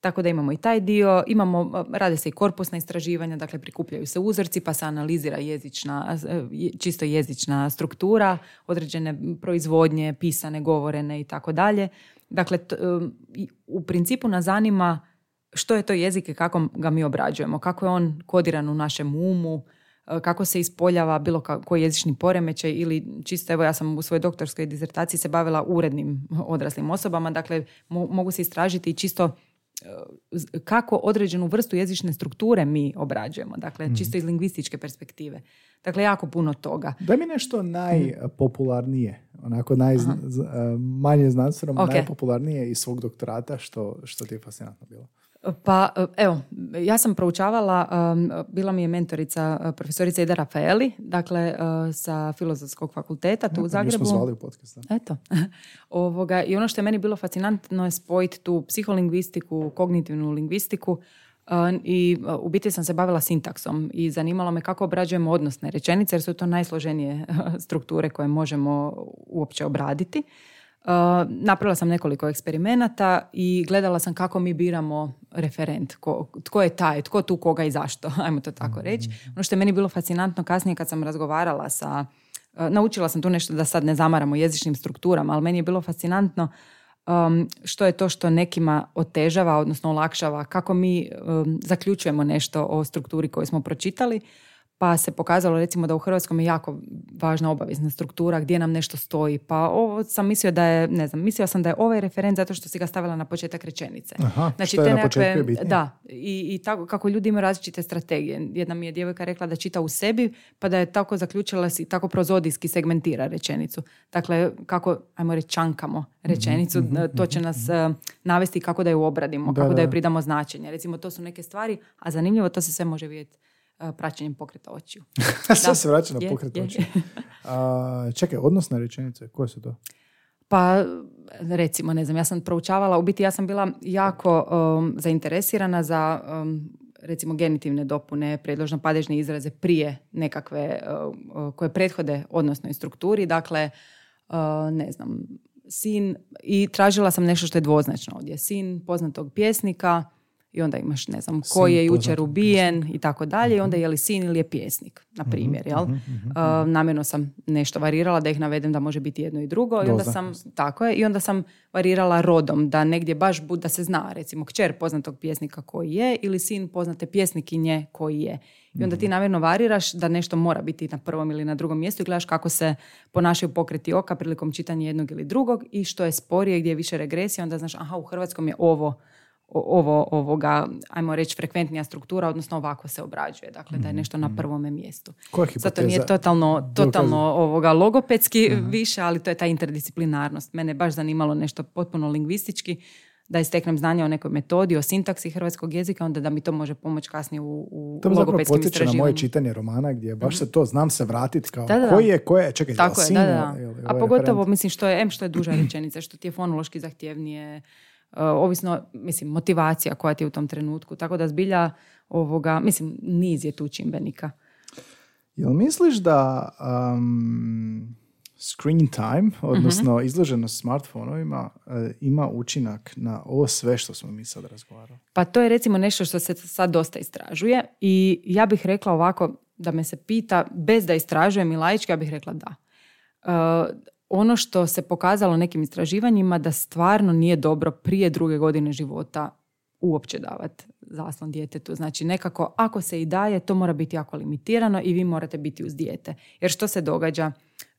Tako da imamo i taj dio, imamo, rade se i korpusna istraživanja, dakle prikupljaju se uzorci pa se analizira jezična, čisto jezična struktura, određene proizvodnje, pisane, govorene i tako dalje. Dakle, u principu nas zanima što je to jezik i kako ga mi obrađujemo, kako je on kodiran u našem umu, e, kako se ispoljava bilo koji jezični poremećaj ili čisto, evo ja sam u svojoj doktorskoj dizertaciji se bavila urednim odraslim osobama, dakle mogu se istražiti i čisto e, kako određenu vrstu jezične strukture mi obrađujemo, dakle mhm. čisto iz lingvističke perspektive. Dakle, jako puno toga. Da mi nešto najpopularnije, onako naj, manje znanstveno, najpopularnije iz svog doktorata što, što ti je fascinantno bilo. Pa evo, ja sam proučavala, bila mi je mentorica uh, profesorica Ida Rafaeli, dakle uh, sa Filozofskog fakulteta tu u Zagrebu. zvali u podcast. Eto. Ovoga, I ono što je meni bilo fascinantno je spojiti tu psiholingvistiku, kognitivnu lingvistiku i u biti sam se bavila sintaksom i zanimalo me kako obrađujemo odnosne rečenice jer su to najsloženije strukture koje možemo uopće obraditi. Uh, napravila sam nekoliko eksperimenata i gledala sam kako mi biramo referent, ko, tko je taj, tko tu koga i zašto, ajmo to tako mhm. reći. Ono što je meni bilo fascinantno kasnije kad sam razgovarala sa, uh, naučila sam tu nešto da sad ne zamaramo jezičnim strukturama, ali meni je bilo fascinantno um, što je to što nekima otežava, odnosno olakšava, kako mi um, zaključujemo nešto o strukturi koju smo pročitali, pa se pokazalo recimo da u Hrvatskom je jako važna obavezna struktura gdje nam nešto stoji. Pa ovo sam mislio da je, ne znam, mislio sam da je ovaj referent zato što si ga stavila na početak rečenice. Aha, znači, što te je nekakve, Da, i, i tako kako ljudi imaju različite strategije. Jedna mi je djevojka rekla da čita u sebi, pa da je tako zaključila si, tako prozodijski segmentira rečenicu. Dakle, kako, ajmo reći, čankamo rečenicu, mhm, mhm, to će mhm, nas uh, navesti kako da ju obradimo, kako da, da joj pridamo značenje. Recimo, to su neke stvari, a zanimljivo, to se sve može vidjeti praćenjem pokreta očiju. Sve se vraća na pokret očiju. čekaj, odnosne rečenice, koje su to? Pa recimo, ne znam, ja sam proučavala, u biti ja sam bila jako um, zainteresirana za um, recimo genitivne dopune, predložno padežne izraze prije nekakve uh, koje prethode odnosnoj strukturi, dakle, uh, ne znam, sin i tražila sam nešto što je dvoznačno ovdje. Sin poznatog pjesnika, i onda imaš, ne znam, koji je jučer ubijen i tako dalje. I onda je li sin ili je pjesnik, na mhm, primjer, jel? Mhm, mhm, namjerno sam nešto varirala da ih navedem da može biti jedno i drugo i onda sam, tako je, i onda sam varirala rodom da negdje baš da se zna, recimo, kćer poznatog pjesnika koji je ili sin poznate pjesnikinje koji je. I onda ti namjerno variraš da nešto mora biti na prvom ili na drugom mjestu i gledaš kako se ponašaju pokreti oka prilikom čitanja jednog ili drugog i što je sporije, gdje je više regresija, onda znaš, aha, u Hrvatskom je ovo ovo, ovoga, ajmo reći, frekventnija struktura, odnosno ovako se obrađuje, dakle da je nešto na mhm. prvome mjestu. Zato nije totalno, totalno ovoga logopedski mhm. više, ali to je ta interdisciplinarnost. Mene je baš zanimalo nešto potpuno lingvistički, da isteknem znanja o nekoj metodi, o sintaksi hrvatskog jezika, onda da mi to može pomoći kasnije u, u to logopedskim istraživanjima. na moje čitanje romana gdje baš se to znam se vratiti kao da, da. koji je, koje je, čekaj, Tako je, da, da. A pogotovo, mislim, što je, em što je duža rečenica, što ti je fonološki zahtjevnije, ovisno, mislim, motivacija koja ti je u tom trenutku. Tako da zbilja ovoga, mislim, niz je tu čimbenika. Jel misliš da um, screen time, odnosno uh izloženost smartfonovima, eh, ima učinak na ovo sve što smo mi sad razgovarali? Pa to je recimo nešto što se sad dosta istražuje i ja bih rekla ovako, da me se pita, bez da istražujem i laički, ja bih rekla da. Uh, ono što se pokazalo nekim istraživanjima da stvarno nije dobro prije druge godine života uopće davati zaslon djetetu. Znači nekako ako se i daje to mora biti jako limitirano i vi morate biti uz dijete. Jer što se događa?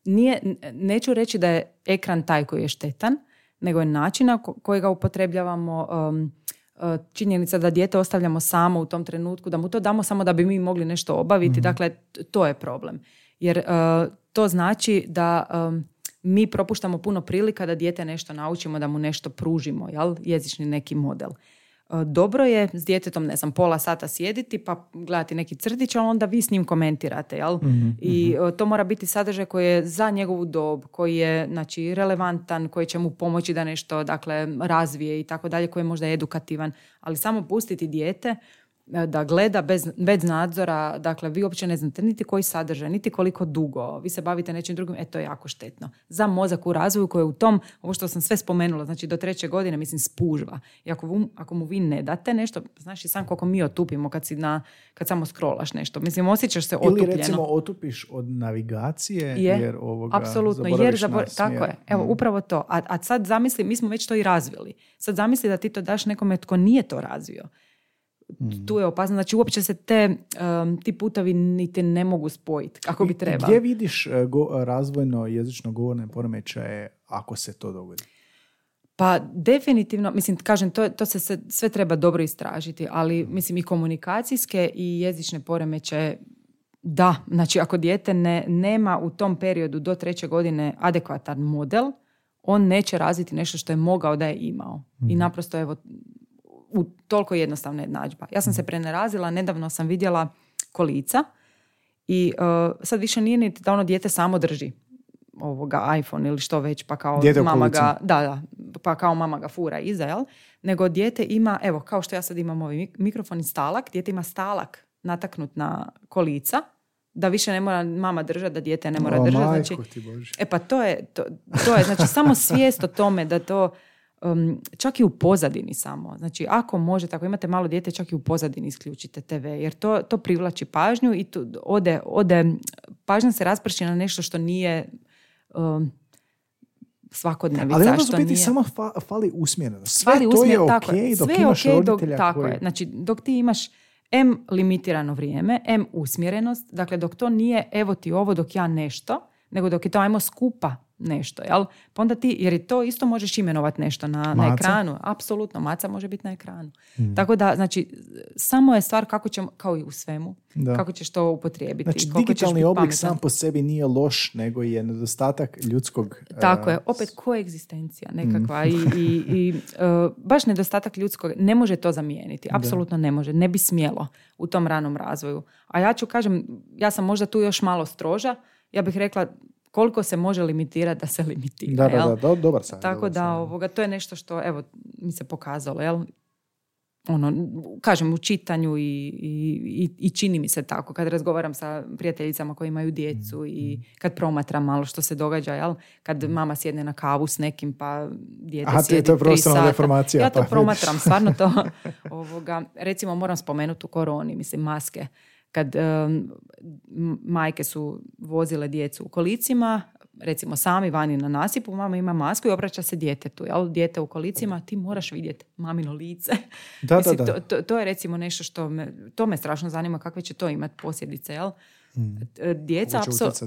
Nije, neću reći da je ekran taj koji je štetan, nego je način na koji ga upotrebljavamo, um, uh, činjenica da dijete ostavljamo samo u tom trenutku, da mu to damo samo da bi mi mogli nešto obaviti. Mhm. Dakle, to je problem. Jer uh, to znači da um, mi propuštamo puno prilika da dijete nešto naučimo, da mu nešto pružimo, jel? jezični neki model. E, dobro je s djetetom, ne znam, pola sata sjediti pa gledati neki crtić, ali onda vi s njim komentirate, jel? Mhm, I. E, to mora biti sadržaj koji je za njegovu dob, koji je znači, relevantan, koji će mu pomoći da nešto dakle, razvije i tako dalje, koji je možda edukativan. Ali samo pustiti dijete da gleda bez, bez nadzora, dakle vi uopće ne znate niti koji sadržaj, niti koliko dugo, vi se bavite nečim drugim, e to je jako štetno. Za mozak u razvoju koji je u tom, ovo što sam sve spomenula, znači do treće godine, mislim, spužva. I ako, ako mu vi ne date nešto, znaš i sam koliko mi otupimo kad, si na, kad samo scrollaš nešto. Mislim, osjećaš se otupljeno. Ili recimo otupiš od navigacije, je, jer ovoga apsolutno, jer zabor... Tako je, evo, mm. upravo to. A, a sad zamisli, mi smo već to i razvili. Sad zamisli da ti to daš nekome tko nije to razvio. Mm. Tu je opasno. Znači uopće se te, ti putovi niti ne mogu spojiti kako bi trebalo. Gdje vidiš uh, go, razvojno jezično govorne poremećaje ako se to dogodi? Pa definitivno, mislim, kažem, to, to se sve, sve treba dobro istražiti, ali mislim i komunikacijske i jezične poremećaje da, znači ako dijete ne, nema u tom periodu do treće godine adekvatan model, on neće razviti nešto što je mogao da je imao. I mhm. naprosto evo, u toliko jednostavna jednadžba. Ja sam se mhm. prenerazila, nedavno sam vidjela kolica i uh, sad više nije niti da ono dijete samo drži ovoga iPhone ili što već, pa kao mama ga, da, da, pa kao mama ga fura iza, jel? Nego dijete ima, evo, kao što ja sad imam ovaj mikrofon i stalak, dijete ima stalak nataknut na kolica, da više ne mora mama držati, da dijete ne mora držati. Znači, e pa to je, to, to je, znači samo svijest o tome da to, um, čak i u pozadini samo. Znači, ako možete, ako imate malo dijete, čak i u pozadini isključite TV, jer to, to privlači pažnju i tu ode, ode, pažnja se rasprši na nešto što nije um, svakodnevica. Ali što biti samo fali usmjerenost. Sve fali to je ok dok sve imaš okay, dok, Tako je. Znači, dok ti imaš M limitirano vrijeme, M usmjerenost, dakle dok to nije evo ti ovo dok ja nešto, nego dok je to ajmo skupa nešto, jel? Pa onda ti, jer i to isto možeš imenovati nešto na, na ekranu. Apsolutno, maca može biti na ekranu. Mm. Tako da, znači, samo je stvar kako ćemo, kao i u svemu, da. kako ćeš to upotrijebiti. Znači, digitalni oblik sam po sebi nije loš, nego je nedostatak ljudskog... Tako je, opet koegzistencija nekakva mm. i, i, i uh, baš nedostatak ljudskog, ne može to zamijeniti. Apsolutno ne može, ne bi smjelo u tom ranom razvoju. A ja ću kažem, ja sam možda tu još malo stroža, ja bih rekla koliko se može limitirati da se limitira. Da, da, da, dobar sam. Tako da, ovoga, to je nešto što, evo, mi se pokazalo, jel? Ono, kažem, u čitanju i, i, i, čini mi se tako. Kad razgovaram sa prijateljicama koji imaju djecu i mm. kad promatram malo što se događa, jel? Kad mm. mama sjedne na kavu s nekim, pa dijete A, sjedi to je sata. Ja to pa, promatram, stvarno to. ovoga, recimo, moram spomenuti u koroni, mislim, maske kad majke su vozile djecu u kolicima, recimo sami vani na nasipu, mama ima masku i obraća se djetetu. Jel? Dijete u kolicima, ti moraš vidjeti mamino lice. Da, Mislim, da, da. To, to, je recimo nešto što me, to me strašno zanima kakve će to imati posljedice. Jel? Hmm. Djeca,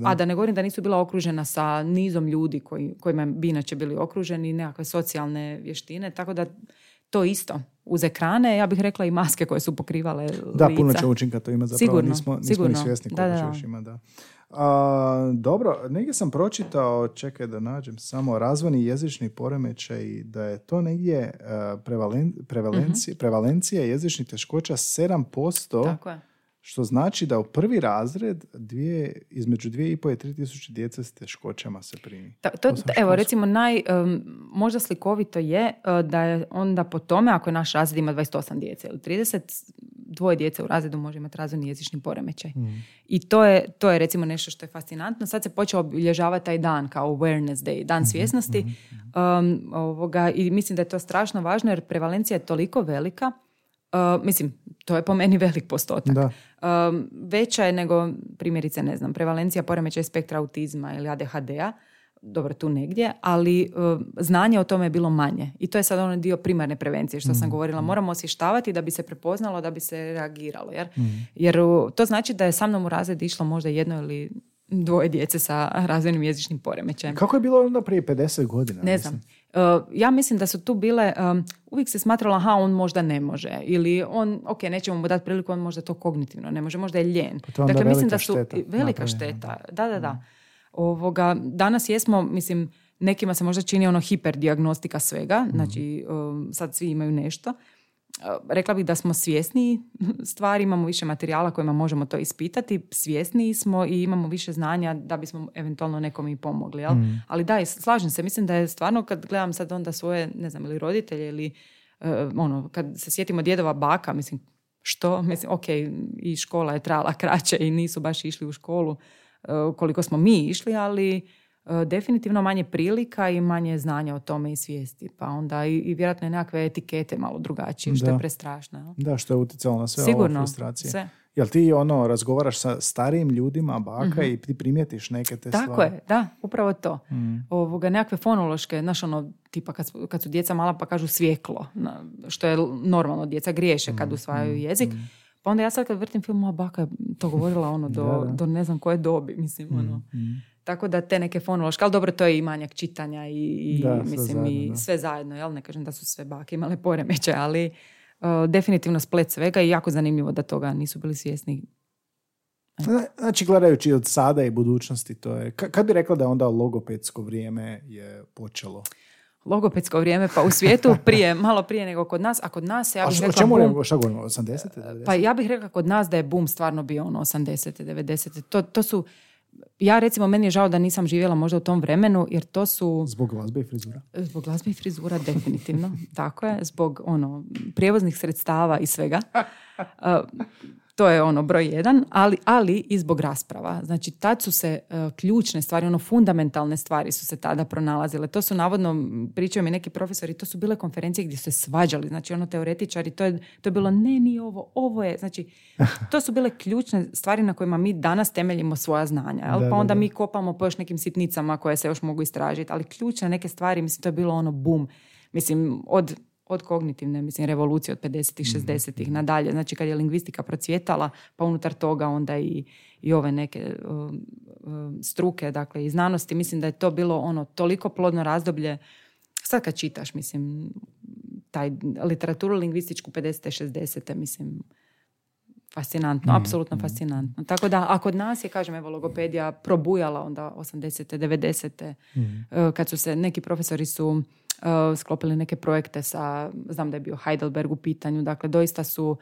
a da ne govorim da nisu bila okružena sa nizom ljudi koji, kojima bi inače bili okruženi, nekakve socijalne vještine, tako da to isto uz ekrane, ja bih rekla i maske koje su pokrivale lica. Da, puno će učinka to ima zapravo, sigurno, nismo, nismo sigurno. ni svjesni da, da. još ima, da. A, dobro, negdje sam pročitao, čekaj da nađem, samo razvojni jezični poremećaj, da je to negdje uh, prevalen, prevalencija, uh-huh. prevalencija jezičnih teškoća 7%. Tako je što znači da u prvi razred dvije, između dvije i pol i tri tisuće djece s teškoćama se primi. Da, to, evo, recimo, naj, možda slikovito je uh, da je onda po tome, ako je naš razred ima 28 djece ili 30, dvoje djece u razredu može imati razvojni jezični poremećaj. Mm. I to je, to je recimo nešto što je fascinantno. Sad se počeo obilježavati taj dan kao awareness day, dan mhm, svjesnosti. Mm-hmm. ovoga, I mislim da je to strašno važno jer prevalencija je toliko velika Uh, mislim, to je po meni velik postotak. Da. Uh, veća je nego, primjerice, ne znam, prevalencija poremećaja spektra autizma ili ADHD-a, dobro tu negdje, ali uh, znanje o tome je bilo manje. I to je sad onaj dio primarne prevencije što sam mm, govorila. Mm. Moramo osvještavati da bi se prepoznalo, da bi se reagiralo. Jer, mm. jer to znači da je sa mnom u razred išlo možda jedno ili dvoje djece sa razvojnim jezičnim poremećajem. Kako je bilo onda prije 50 godina? Ne znam. Ja mislim da su tu bile, um, uvijek se smatralo, aha, on možda ne može. Ili on, ok, nećemo mu dati priliku, on možda to kognitivno ne može, možda je ljen. Pa dakle, mislim da su šteta. velika šteta. Da, da, da. Mm. Ovoga, danas jesmo, mislim, nekima se možda čini ono hiperdiagnostika svega, mm. znači um, sad svi imaju nešto rekla bih da smo svjesni stvari, imamo više materijala kojima možemo to ispitati, svjesniji smo i imamo više znanja da bismo eventualno nekom i pomogli. Jel? Mm. Ali da, slažem se, mislim da je stvarno kad gledam sad onda svoje, ne znam, ili roditelje ili uh, ono, kad se sjetimo djedova baka, mislim, što, mislim, ok, i škola je trajala kraće i nisu baš išli u školu e, koliko smo mi išli, ali definitivno manje prilika i manje znanja o tome i svijesti. Pa onda i, i vjerojatno nekakve etikete malo drugačije, što je prestrašno. Da, što je utjecalo na sve Sigurno, ove frustracije. Sve. Jel ti ono razgovaraš sa starijim ljudima, baka i ti primijetiš neke te Tako stvari? je, da, upravo to. Mm. Ovoga, nekakve fonološke, znaš ono, tipa kad, kad su djeca mala pa kažu svjeklo, na- što je normalno, djeca griješe Mm, kad usvajaju jezik. Pa onda ja sad kad vrtim film, moja baka je to govorila ono do, Da, da. do ne znam koje dobi, mislim, ono. Tako da te neke fonološke, ali dobro, to je i manjak čitanja i, i Da, sve mislim, zajedno, i da. sve zajedno, jel? Ne kažem da su sve bake imale poremeće, ali uh, definitivno splet svega i jako zanimljivo da toga nisu bili svjesni. Zna- Znači, gledajući od sada i budućnosti, to je... ka- Kad bi rekla da onda logopedsko vrijeme je počelo? Logopedsko vrijeme, pa u svijetu prije, malo prije nego kod nas, a kod nas ja A bih o rekla čemu govorimo? Šta govorimo? 80? 90? Pa ja bih rekla kod nas da je boom stvarno bio ono 80. 90. To, to su, ja recimo meni je žao da nisam živjela možda u tom vremenu jer to su Zbog glazbe i frizura? zbog glazbe i frizura definitivno, tako je, zbog ono prijevoznih sredstava i svega. Uh, to je ono broj jedan, ali, ali i zbog rasprava. Znači, tad su se uh, ključne stvari, ono fundamentalne stvari su se tada pronalazile. To su navodno, pričaju mi neki profesori, to su bile konferencije gdje su se svađali, znači ono teoretičari, to je, to je bilo ne, ni ovo, ovo je, znači, to su bile ključne stvari na kojima mi danas temeljimo svoja znanja, jel? Da, pa da, onda da. mi kopamo po još nekim sitnicama koje se još mogu istražiti, ali ključne neke stvari, mislim, to je bilo ono bum, mislim, od od kognitivne, mislim, revolucije od 50-ih, Mhm, 60-ih nadalje. Znači, kad je lingvistika procvjetala, pa unutar toga onda i, i ove neke um, um, struke, dakle, i znanosti, mislim da je to bilo ono toliko plodno razdoblje. Sad kad čitaš, mislim, taj literaturu lingvističku 50. 60. mislim, fascinantno, Mhm, apsolutno fascinantno. Tako da, a kod nas je, kažem, evo, logopedija probujala onda 80. 90. Mhm. E, kad su se, neki profesori su sklopili neke projekte sa, znam da je bio Heidelberg u pitanju, dakle, doista su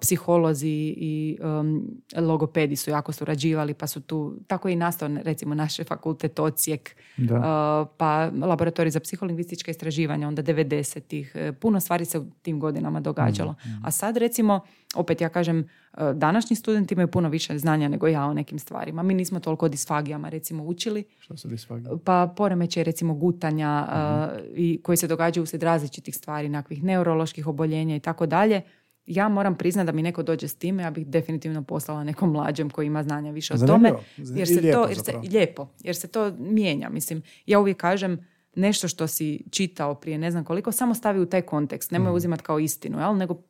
psiholozi i um, logopedi su jako surađivali, pa su tu, tako je i nastao, recimo, naš fakultet Ocijek, Da. Uh, pa laboratorij za psiholingvistička istraživanja onda 90-ih. E, Puno stvari se u tim godinama događalo. A sad recimo, opet ja kažem, današnji studenti imaju puno više znanja nego ja o nekim stvarima. Mi nismo toliko o disfagijama recimo učili, Što su disfagije? pa poremećaj recimo gutanja uh, i koji se događaju uslijed različitih stvari, nekakvih neuroloških oboljenja i tako dalje. Ja moram priznati da mi neko dođe s time, ja bih definitivno poslala nekom mlađem koji ima znanja više o tome. Jer se to, jer se, lijepo, jer se to mijenja. Mislim, ja uvijek kažem nešto što si čitao prije ne znam koliko, samo stavi u taj kontekst. Nemoj Mhm. uzimati kao istinu, jel? nego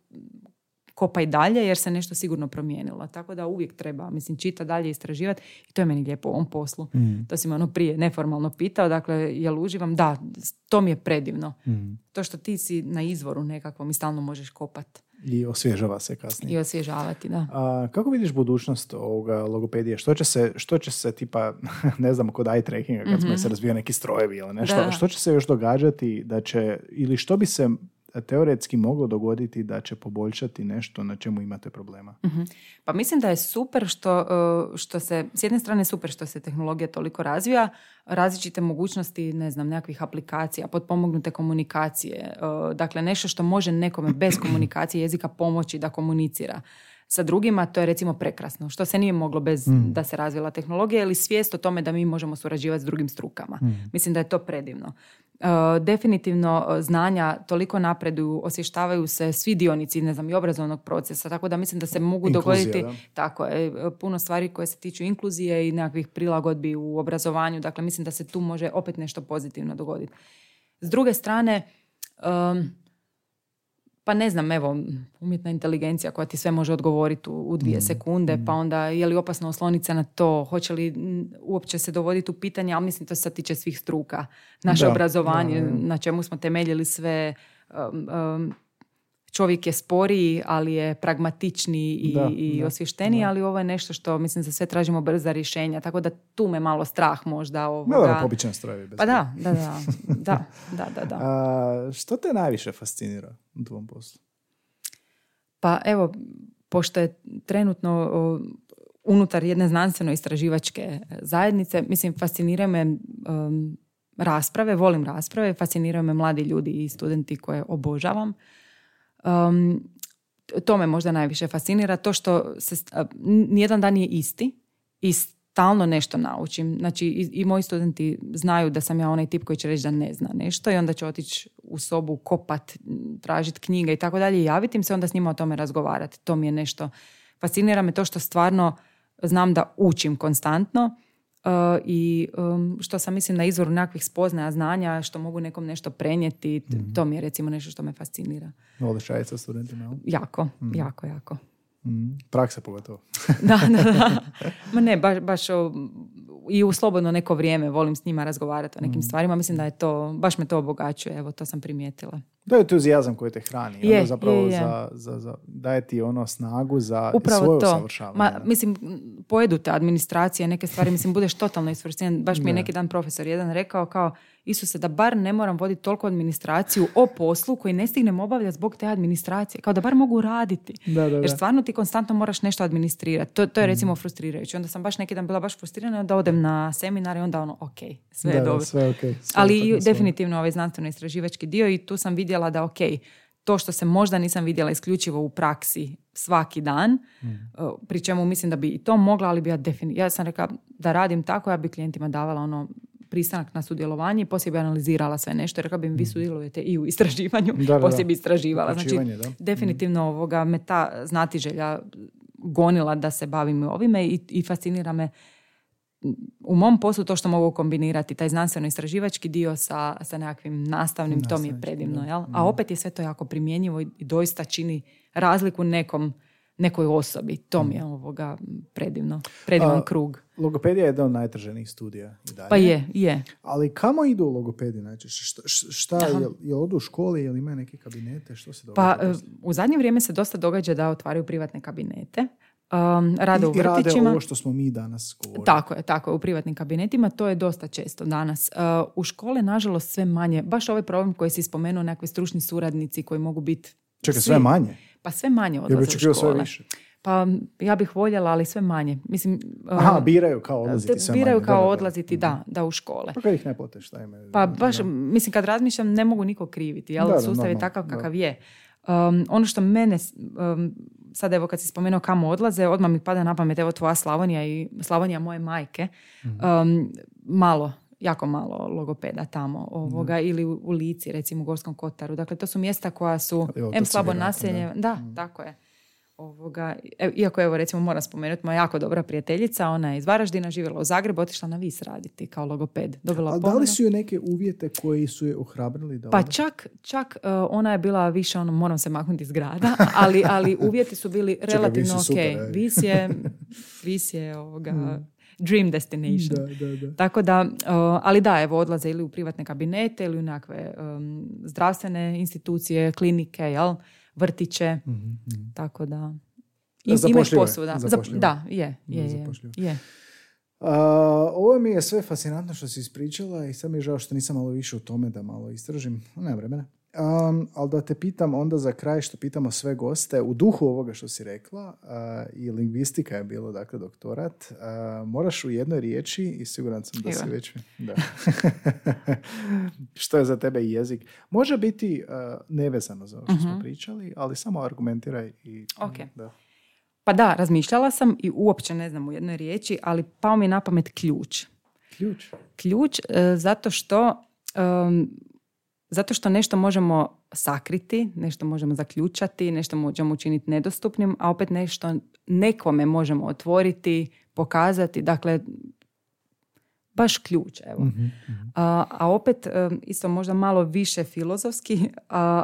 kopaj dalje jer se nešto sigurno promijenilo. Tako da uvijek treba, mislim, čita dalje, istraživati i to je meni lijepo u ovom poslu. Mhm. To si me ono prije neformalno pitao, dakle, jel uživam? Da, to mi je predivno. Mhm. To što ti si na izvoru nekakvom i stalno možeš kopat I osvježava se kasnije. i osvježavati, da. A, kako vidiš budućnost ovoga logopedije? Što će se, što će se tipa, ne znam, kod eye trackinga kad smo se razvijaju neki strojevi ili nešto, Mhm. Da. što će se još događati da će, ili što bi se teoretski moglo dogoditi da će poboljšati nešto na čemu imate problema? Mhm. Pa mislim da je super što, uh, što se, s jedne strane super što se tehnologija toliko razvija, različite mogućnosti, ne znam, nekakvih aplikacija, potpomognute komunikacije, uh, dakle nešto što može nekome bez komunikacije jezika pomoći da komunicira sa drugima, to je recimo prekrasno, što se nije moglo bez da se razvila tehnologija ili svijest o tome da mi možemo surađivati s drugim strukama. Mislim da je to predivno. Uh, definitivno uh, znanja toliko napreduju, osvještavaju se svi dionici, ne znam, i obrazovnog procesa, tako da mislim da se mogu Inkluzija, dogoditi da. tako je, puno stvari koje se tiču inkluzije i nekakvih prilagodbi u obrazovanju, dakle mislim da se tu može opet nešto pozitivno dogoditi. S druge strane, um, pa ne znam, evo, umjetna inteligencija koja ti sve može odgovoriti u, u dvije sekunde, pa onda je li opasno osloniti se na to, hoće li m, uopće se dovoditi u pitanje, ali mislim to se sad tiče svih struka. Naše Da, obrazovanje, da, da. na čemu smo temeljili sve, um, um, čovjek je sporiji, ali je pragmatičniji i, Da, i da, osvješteniji, da. ali ovo je nešto što, mislim, za sve tražimo brza rješenja, tako da tu me malo strah možda ovoga. dobro, pobičan strojevi. bez Pa da, da, da, da, da, da, da. A, što te najviše fascinira u tvom poslu? Pa evo, pošto je trenutno o, unutar jedne znanstveno-istraživačke zajednice, mislim, fasciniraju me um, rasprave, volim rasprave, fasciniraju me mladi ljudi i studenti koje obožavam. Um, to me možda najviše fascinira, to što se, nijedan dan je isti i stalno nešto naučim. Znači i, i moji studenti znaju da sam ja onaj tip koji će reći da ne zna nešto i onda će otići u sobu kopat, tražiti knjige i tako dalje i javiti im se, onda s njima o tome razgovarati. To mi je nešto, fascinira me to što stvarno znam da učim konstantno i um, što sam mislim na izvoru nekakvih spoznaja, znanja, što mogu nekom nešto prenijeti, mm to mi je recimo nešto što me fascinira. Voliš sa studentima? Jako, mm jako, jako. Mm. Praksa pogotovo. da, da, da. Ma ne, baš, baš o, i u slobodno neko vrijeme volim s njima razgovarati o nekim mm. stvarima. Mislim da je to, baš me to obogaćuje, evo to sam primijetila. To je entuzijazam koji te hrani. Je, ono zapravo je, je. Za, za, za, daje ti ono snagu za Upravo svoje to. usavršavanje. Ma, mislim, pojedu te administracije, neke stvari, mislim, budeš totalno isfrustriran. Baš mi je neki dan profesor jedan rekao kao, Isuse, da bar ne moram voditi toliko administraciju o poslu koji ne stignem obavljati zbog te administracije. Kao da bar mogu raditi. Da, da, da. Jer stvarno ti konstantno moraš nešto administrirati. To, to je recimo mm. frustrirajuće. Onda sam baš neki dan bila baš frustrirana da odem na seminar i onda ono, ok, sve je dobro. Sve okay, Ali definitivno ovaj znanstveno istraživački dio i tu sam vidjela da ok, to što se možda nisam vidjela isključivo u praksi svaki dan, mm. pri čemu mislim da bi i to mogla, ali bi ja definitivno, ja sam rekla da radim tako, ja bi klijentima davala ono pristanak na sudjelovanje i poslije bi analizirala sve nešto, rekla bi mi vi mm. sudjelujete i u istraživanju, da, poslije bi istraživala. Znači, definitivno mm. ovoga me ta znatiželja gonila da se bavim ovime i, i fascinira me u mom poslu to što mogu kombinirati, taj znanstveno-istraživački dio sa, sa nekakvim nastavnim, to mi je predivno. Jel? A mm. opet je sve to jako primjenjivo i doista čini razliku nekom nekoj osobi. To mi je mm. ovoga predivno. Predivan krug. Logopedija je jedan od najtraženijih studija. I dalje. Pa je, je. Ali kamo idu logopedi najčešće? Šta, šta je, je odu u školi ili imaju neke kabinete? Što se događa? Pa u zadnje vrijeme se dosta događa da otvaraju privatne kabinete. Um, rade I, u vrtićima. rade ovo što smo mi danas govorili. Tako je, tako je, u privatnim kabinetima. To je dosta često danas. Uh, u škole, nažalost, sve manje. Baš ovaj problem koji si spomenuo, nekakvi stručni suradnici koji mogu biti... Čekaj, sve manje? Pa sve manje odlaze ja u škole. Sve više. Pa ja bih voljela, ali sve manje. Mislim, Aha, biraju kao odlaziti sve Biraju manje. kao da, odlaziti, da, da, u škole. Pa kad ih ne plate, šta imaju? Pa baš, mislim, kad razmišljam, ne mogu niko kriviti, jel? Sustav je takav kakav je. Um, ono što mene, um, sad evo kad si spomenuo kamo odlaze, odmah mi pada na pamet, evo tvoja Slavonija i Slavonija moje majke, um, malo, jako malo logopeda tamo ovoga, ili u, u Lici, recimo u Gorskom Kotaru. Dakle, to su mjesta koja su, em slabo naseljene, da, da tako je ovoga, iako evo recimo moram spomenuti moja jako dobra prijateljica, ona je iz Varaždina, živjela u Zagrebu, otišla na vis raditi kao logoped. Dobila A da li su joj neke uvjete koji su je ohrabrili da Pa čak, čak uh, ona je bila više ono, moram se maknuti iz grada, ali, ali uvjeti su bili relativno ok. vis je, vis je ovoga, hmm. Dream destination. Da, da, da. Tako da, uh, ali da, evo odlaze ili u privatne kabinete ili u nekakve um, zdravstvene institucije, klinike, jel? vrtiće, mm tako da... I, imaš posvuda. Da, je, je, je. je. ovo mi je sve fascinantno što si ispričala i sad mi je žao što nisam malo više u tome da malo istražim. Nema vremena. Um, ali da te pitam onda za kraj što pitamo sve goste, u duhu ovoga što si rekla i lingvistika je bilo dakle doktorat, moraš u jednoj riječi i siguran sam da si već... Da. što je za tebe jezik? Može biti nevezano za ovo što smo mhm. pričali, ali samo argumentiraj i... Okay. Da. Pa da, razmišljala sam i uopće ne znam u jednoj riječi, ali pao mi je na pamet ključ. Ključ? Ključ e, zato što zato što nešto možemo sakriti, nešto možemo zaključati, nešto možemo učiniti nedostupnim, a opet nešto nekome možemo otvoriti, pokazati. Dakle, baš ključ. Evo. Mhm, mhm. A, a, opet, e, isto možda malo više filozofski,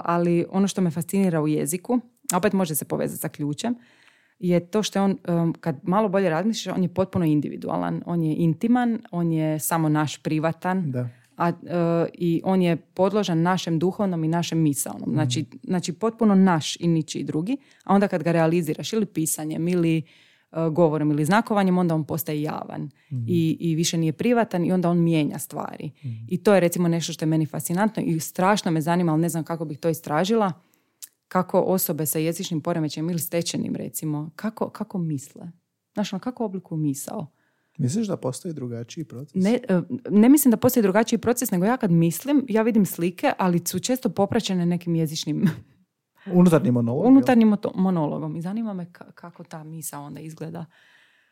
ali ono što me fascinira u jeziku, a opet može se povezati sa ključem, je to što je on, e, kad malo bolje razmišljaš, on je potpuno individualan. On je intiman, on je samo naš privatan. Da a, e, i on je podložan našem duhovnom i našem misalnom. Mhm. Znači, znači potpuno naš i ničiji drugi, a onda kad ga realiziraš ili pisanjem ili uh, govorom ili znakovanjem, onda on postaje javan mhm. I, i više nije privatan i onda on mijenja stvari. Mhm. I to je recimo nešto što je meni fascinantno i strašno me zanima, ali ne znam kako bih to istražila, kako osobe sa jezičnim poremećajem ili stečenim recimo, kako, kako misle. Znaš, ono, kako oblikuju misao. Misliš da postoji drugačiji proces? Ne, e, ne mislim da postoji drugačiji proces, nego ja kad mislim, ja vidim slike, ali su često popraćene nekim jezičnim Unutarnji monolog. jel? unutarnjim monologom. I zanima me ka- kako ta misa onda izgleda.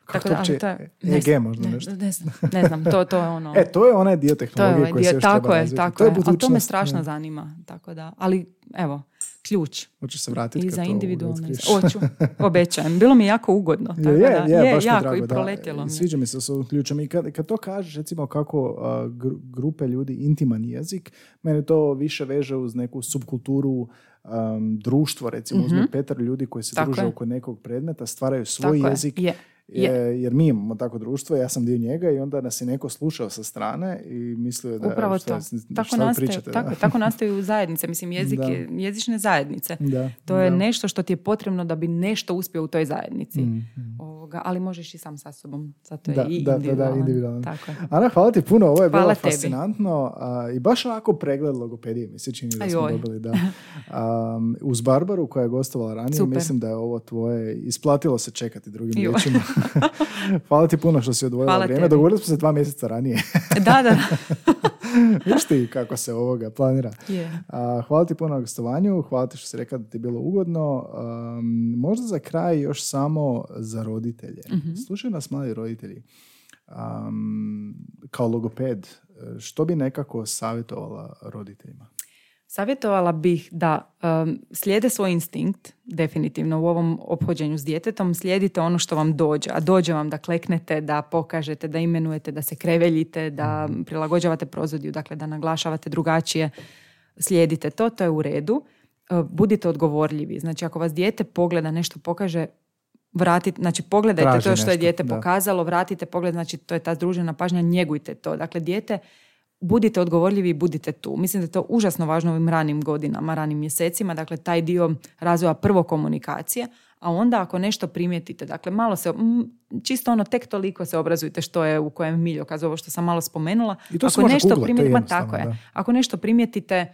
Kako Tako to da, to je- EG možda ne, nešto? Ne znam, ne znam, to, to je ono... E, to je onaj dio to je tehnologije ovaj koji se još tako treba je, razviti. tako to je je. Ali to me strašno ne. zanima, tako da. Ali, evo, ključ. Hoćeš se vratiti I za individualne... Hoću, obećajem. Bilo mi je jako ugodno. Je, Tako je, da, je, baš mi je jako drago, i da. proletjelo mi. je. Sviđa mi se s ovim ključem. I kad, kad to kažeš, recimo kako a, gru- grupe ljudi intiman jezik, mene to više veže uz neku subkulturu um, društvo, recimo uzmi Petar ljudi koji se. Tako druže je. oko nekog predmeta, stvaraju svoj Tako je, jezik, je, je- jer mi imamo takvo društvo, ja sam dio njega i onda nas je neko slušao sa strane i mislio da Upravo šta, to. šta Tako, vi nastaju, pričate, tako, da. tako nastaju zajednice. Mislim, jezik Da. je jezične zajednice. Da, To je da. nešto što ti je potrebno da bi nešto uspio u toj zajednici. Mm, mm. Ovoga, ali možeš i sam sa sobom. Zato je Da, i da, da, da, individualan. individualan. Tako. Ana, hvala ti puno, ovo je Hvala bilo tebi. fascinantno a, i baš onako pregled logopedije mi se čini da smo dobili. Da. Um, uz Barbaru koja je gostovala ranije, Super. mislim da je ovo tvoje, isplatilo se čekati drugim riječima. hvala ti puno što si odvojila Hvala vrijeme, tebi. dogovorili smo se dva mjeseca ranije. Da, da, Viš ti kako se ovoga planira. je. A, hvala ti puno na gostovanju, hvala ti što si rekla da ti je bilo ugodno. Um, možda za kraj još samo za roditelje. Mhm. Slušaju nas mladi roditelji. Um, kao logoped, što bi nekako savjetovala roditeljima? Savjetovala bih da um, slijede svoj instinkt, definitivno u ovom ophođenju s djetetom, slijedite ono što vam dođe, a dođe vam da kleknete, da pokažete, da imenujete, da se kreveljite, da prilagođavate prozodiju, dakle da naglašavate drugačije, slijedite to, to je u redu. Uh, Budite odgovorljivi, znači ako vas dijete pogleda, nešto pokaže, vratite, znači pogledajte Traži to što je nešto, dijete da. pokazalo, vratite pogled, znači to je ta združena pažnja, njegujte to. Dakle, dijete budite odgovorljivi i budite tu. Mislim da je to užasno važno u ovim ranim godinama, ranim mjesecima, dakle taj dio razvoja prvo komunikacije, a onda ako nešto primijetite, dakle malo se, čisto ono tek toliko se obrazujte što je u kojem miljokazu, ovo što sam malo spomenula. I to ako nešto googlat, to je primijetite, tako je. da. Ako nešto primijetite,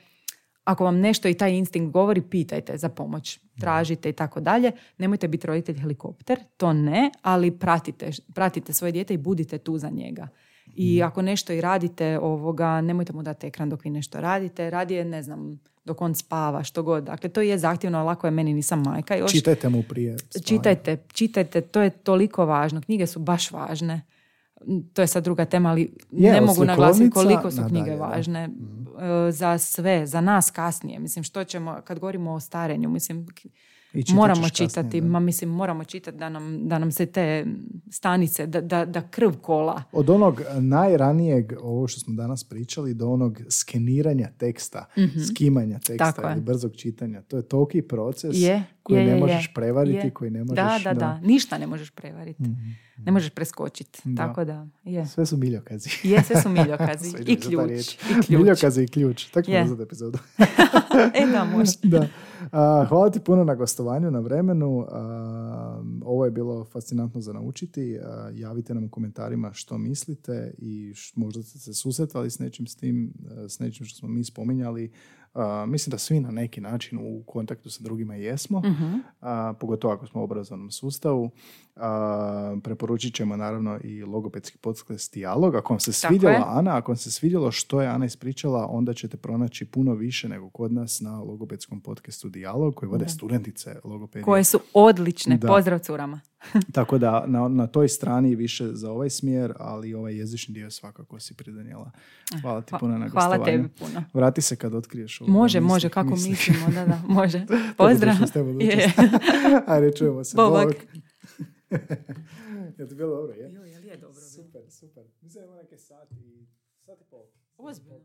ako vam nešto i taj instinkt govori, pitajte za pomoć, tražite i tako dalje. Nemojte biti roditelj helikopter, to ne, ali pratite, pratite svoje dijete i budite tu za njega. I ako nešto i radite, ovoga, nemojte mu dati ekran dok vi nešto radite, radije, ne znam, dok on spava, što god. Dakle, to je zahtjevno, lako je meni, nisam majka. Još, Čitajte mu prije spavanja. čitajte, čitajte, to je toliko važno. Knjige su baš važne. To je sad druga tema, ali Je, ne mogu naglasiti koliko su nadalje, knjige. Mhm. važne e, za sve, za nas kasnije. Mislim, što ćemo, kad govorimo o starenju, mislim, I moramo čitati, ma mislim, moramo čitati da nam, da nam se te stanice, da, da, da krv kola. Od onog najranijeg, ovo što smo danas pričali, do onog skeniranja teksta, skimanja teksta. Tako je. ili brzog čitanja. To je toliki proces Je, koji je, ne je, možeš je. prevariti, Je. koji ne možeš... Da, da, da, Ništa ne možeš prevariti. Mhm. Ne možeš preskočiti. Tako da, je. Sve su miljokazi. Je, sve su miljokazi. I ključ. I ključ. Miljokazi i ključ. Tako ćemo Je. epizodu. e da, može. da. Hvala ti puno na gostovanju, na vremenu. Ovo je bilo fascinantno za naučiti. Javite nam u komentarima što mislite i možda ste se susretali s nečim s tim, a, s nečim što smo mi spominjali. A, mislim da svi na neki način u kontaktu sa drugima jesmo, Mhm. a, pogotovo ako smo u obrazovnom sustavu. A, preporučit ćemo naravno i logopedski podcast Dijalog. Ako vam se Tako svidjela je. Ana, ako vam se svidjelo što je Ana ispričala, onda ćete pronaći puno više nego kod nas na logopedskom podcastu Dijalog koji vode studentice logopedije. Koje su odlične. Da. Pozdrav curama. Tako da na, na toj strani više za ovaj smjer, ali ovaj jezični dio svakako si pridanijela. Hvala ti puno na Hvala tebi puno. Vrati se kad otkriješ ovo. Može, misli- može, kako misli. mislimo, da, da, može. Pozdrav. je. Je. Ajde, čujemo se. Bog. Je to bilo dobro, je? Joj, jel je dobro? Super, super. Mislim da ima neke sati, sati pol. Ozbiljno.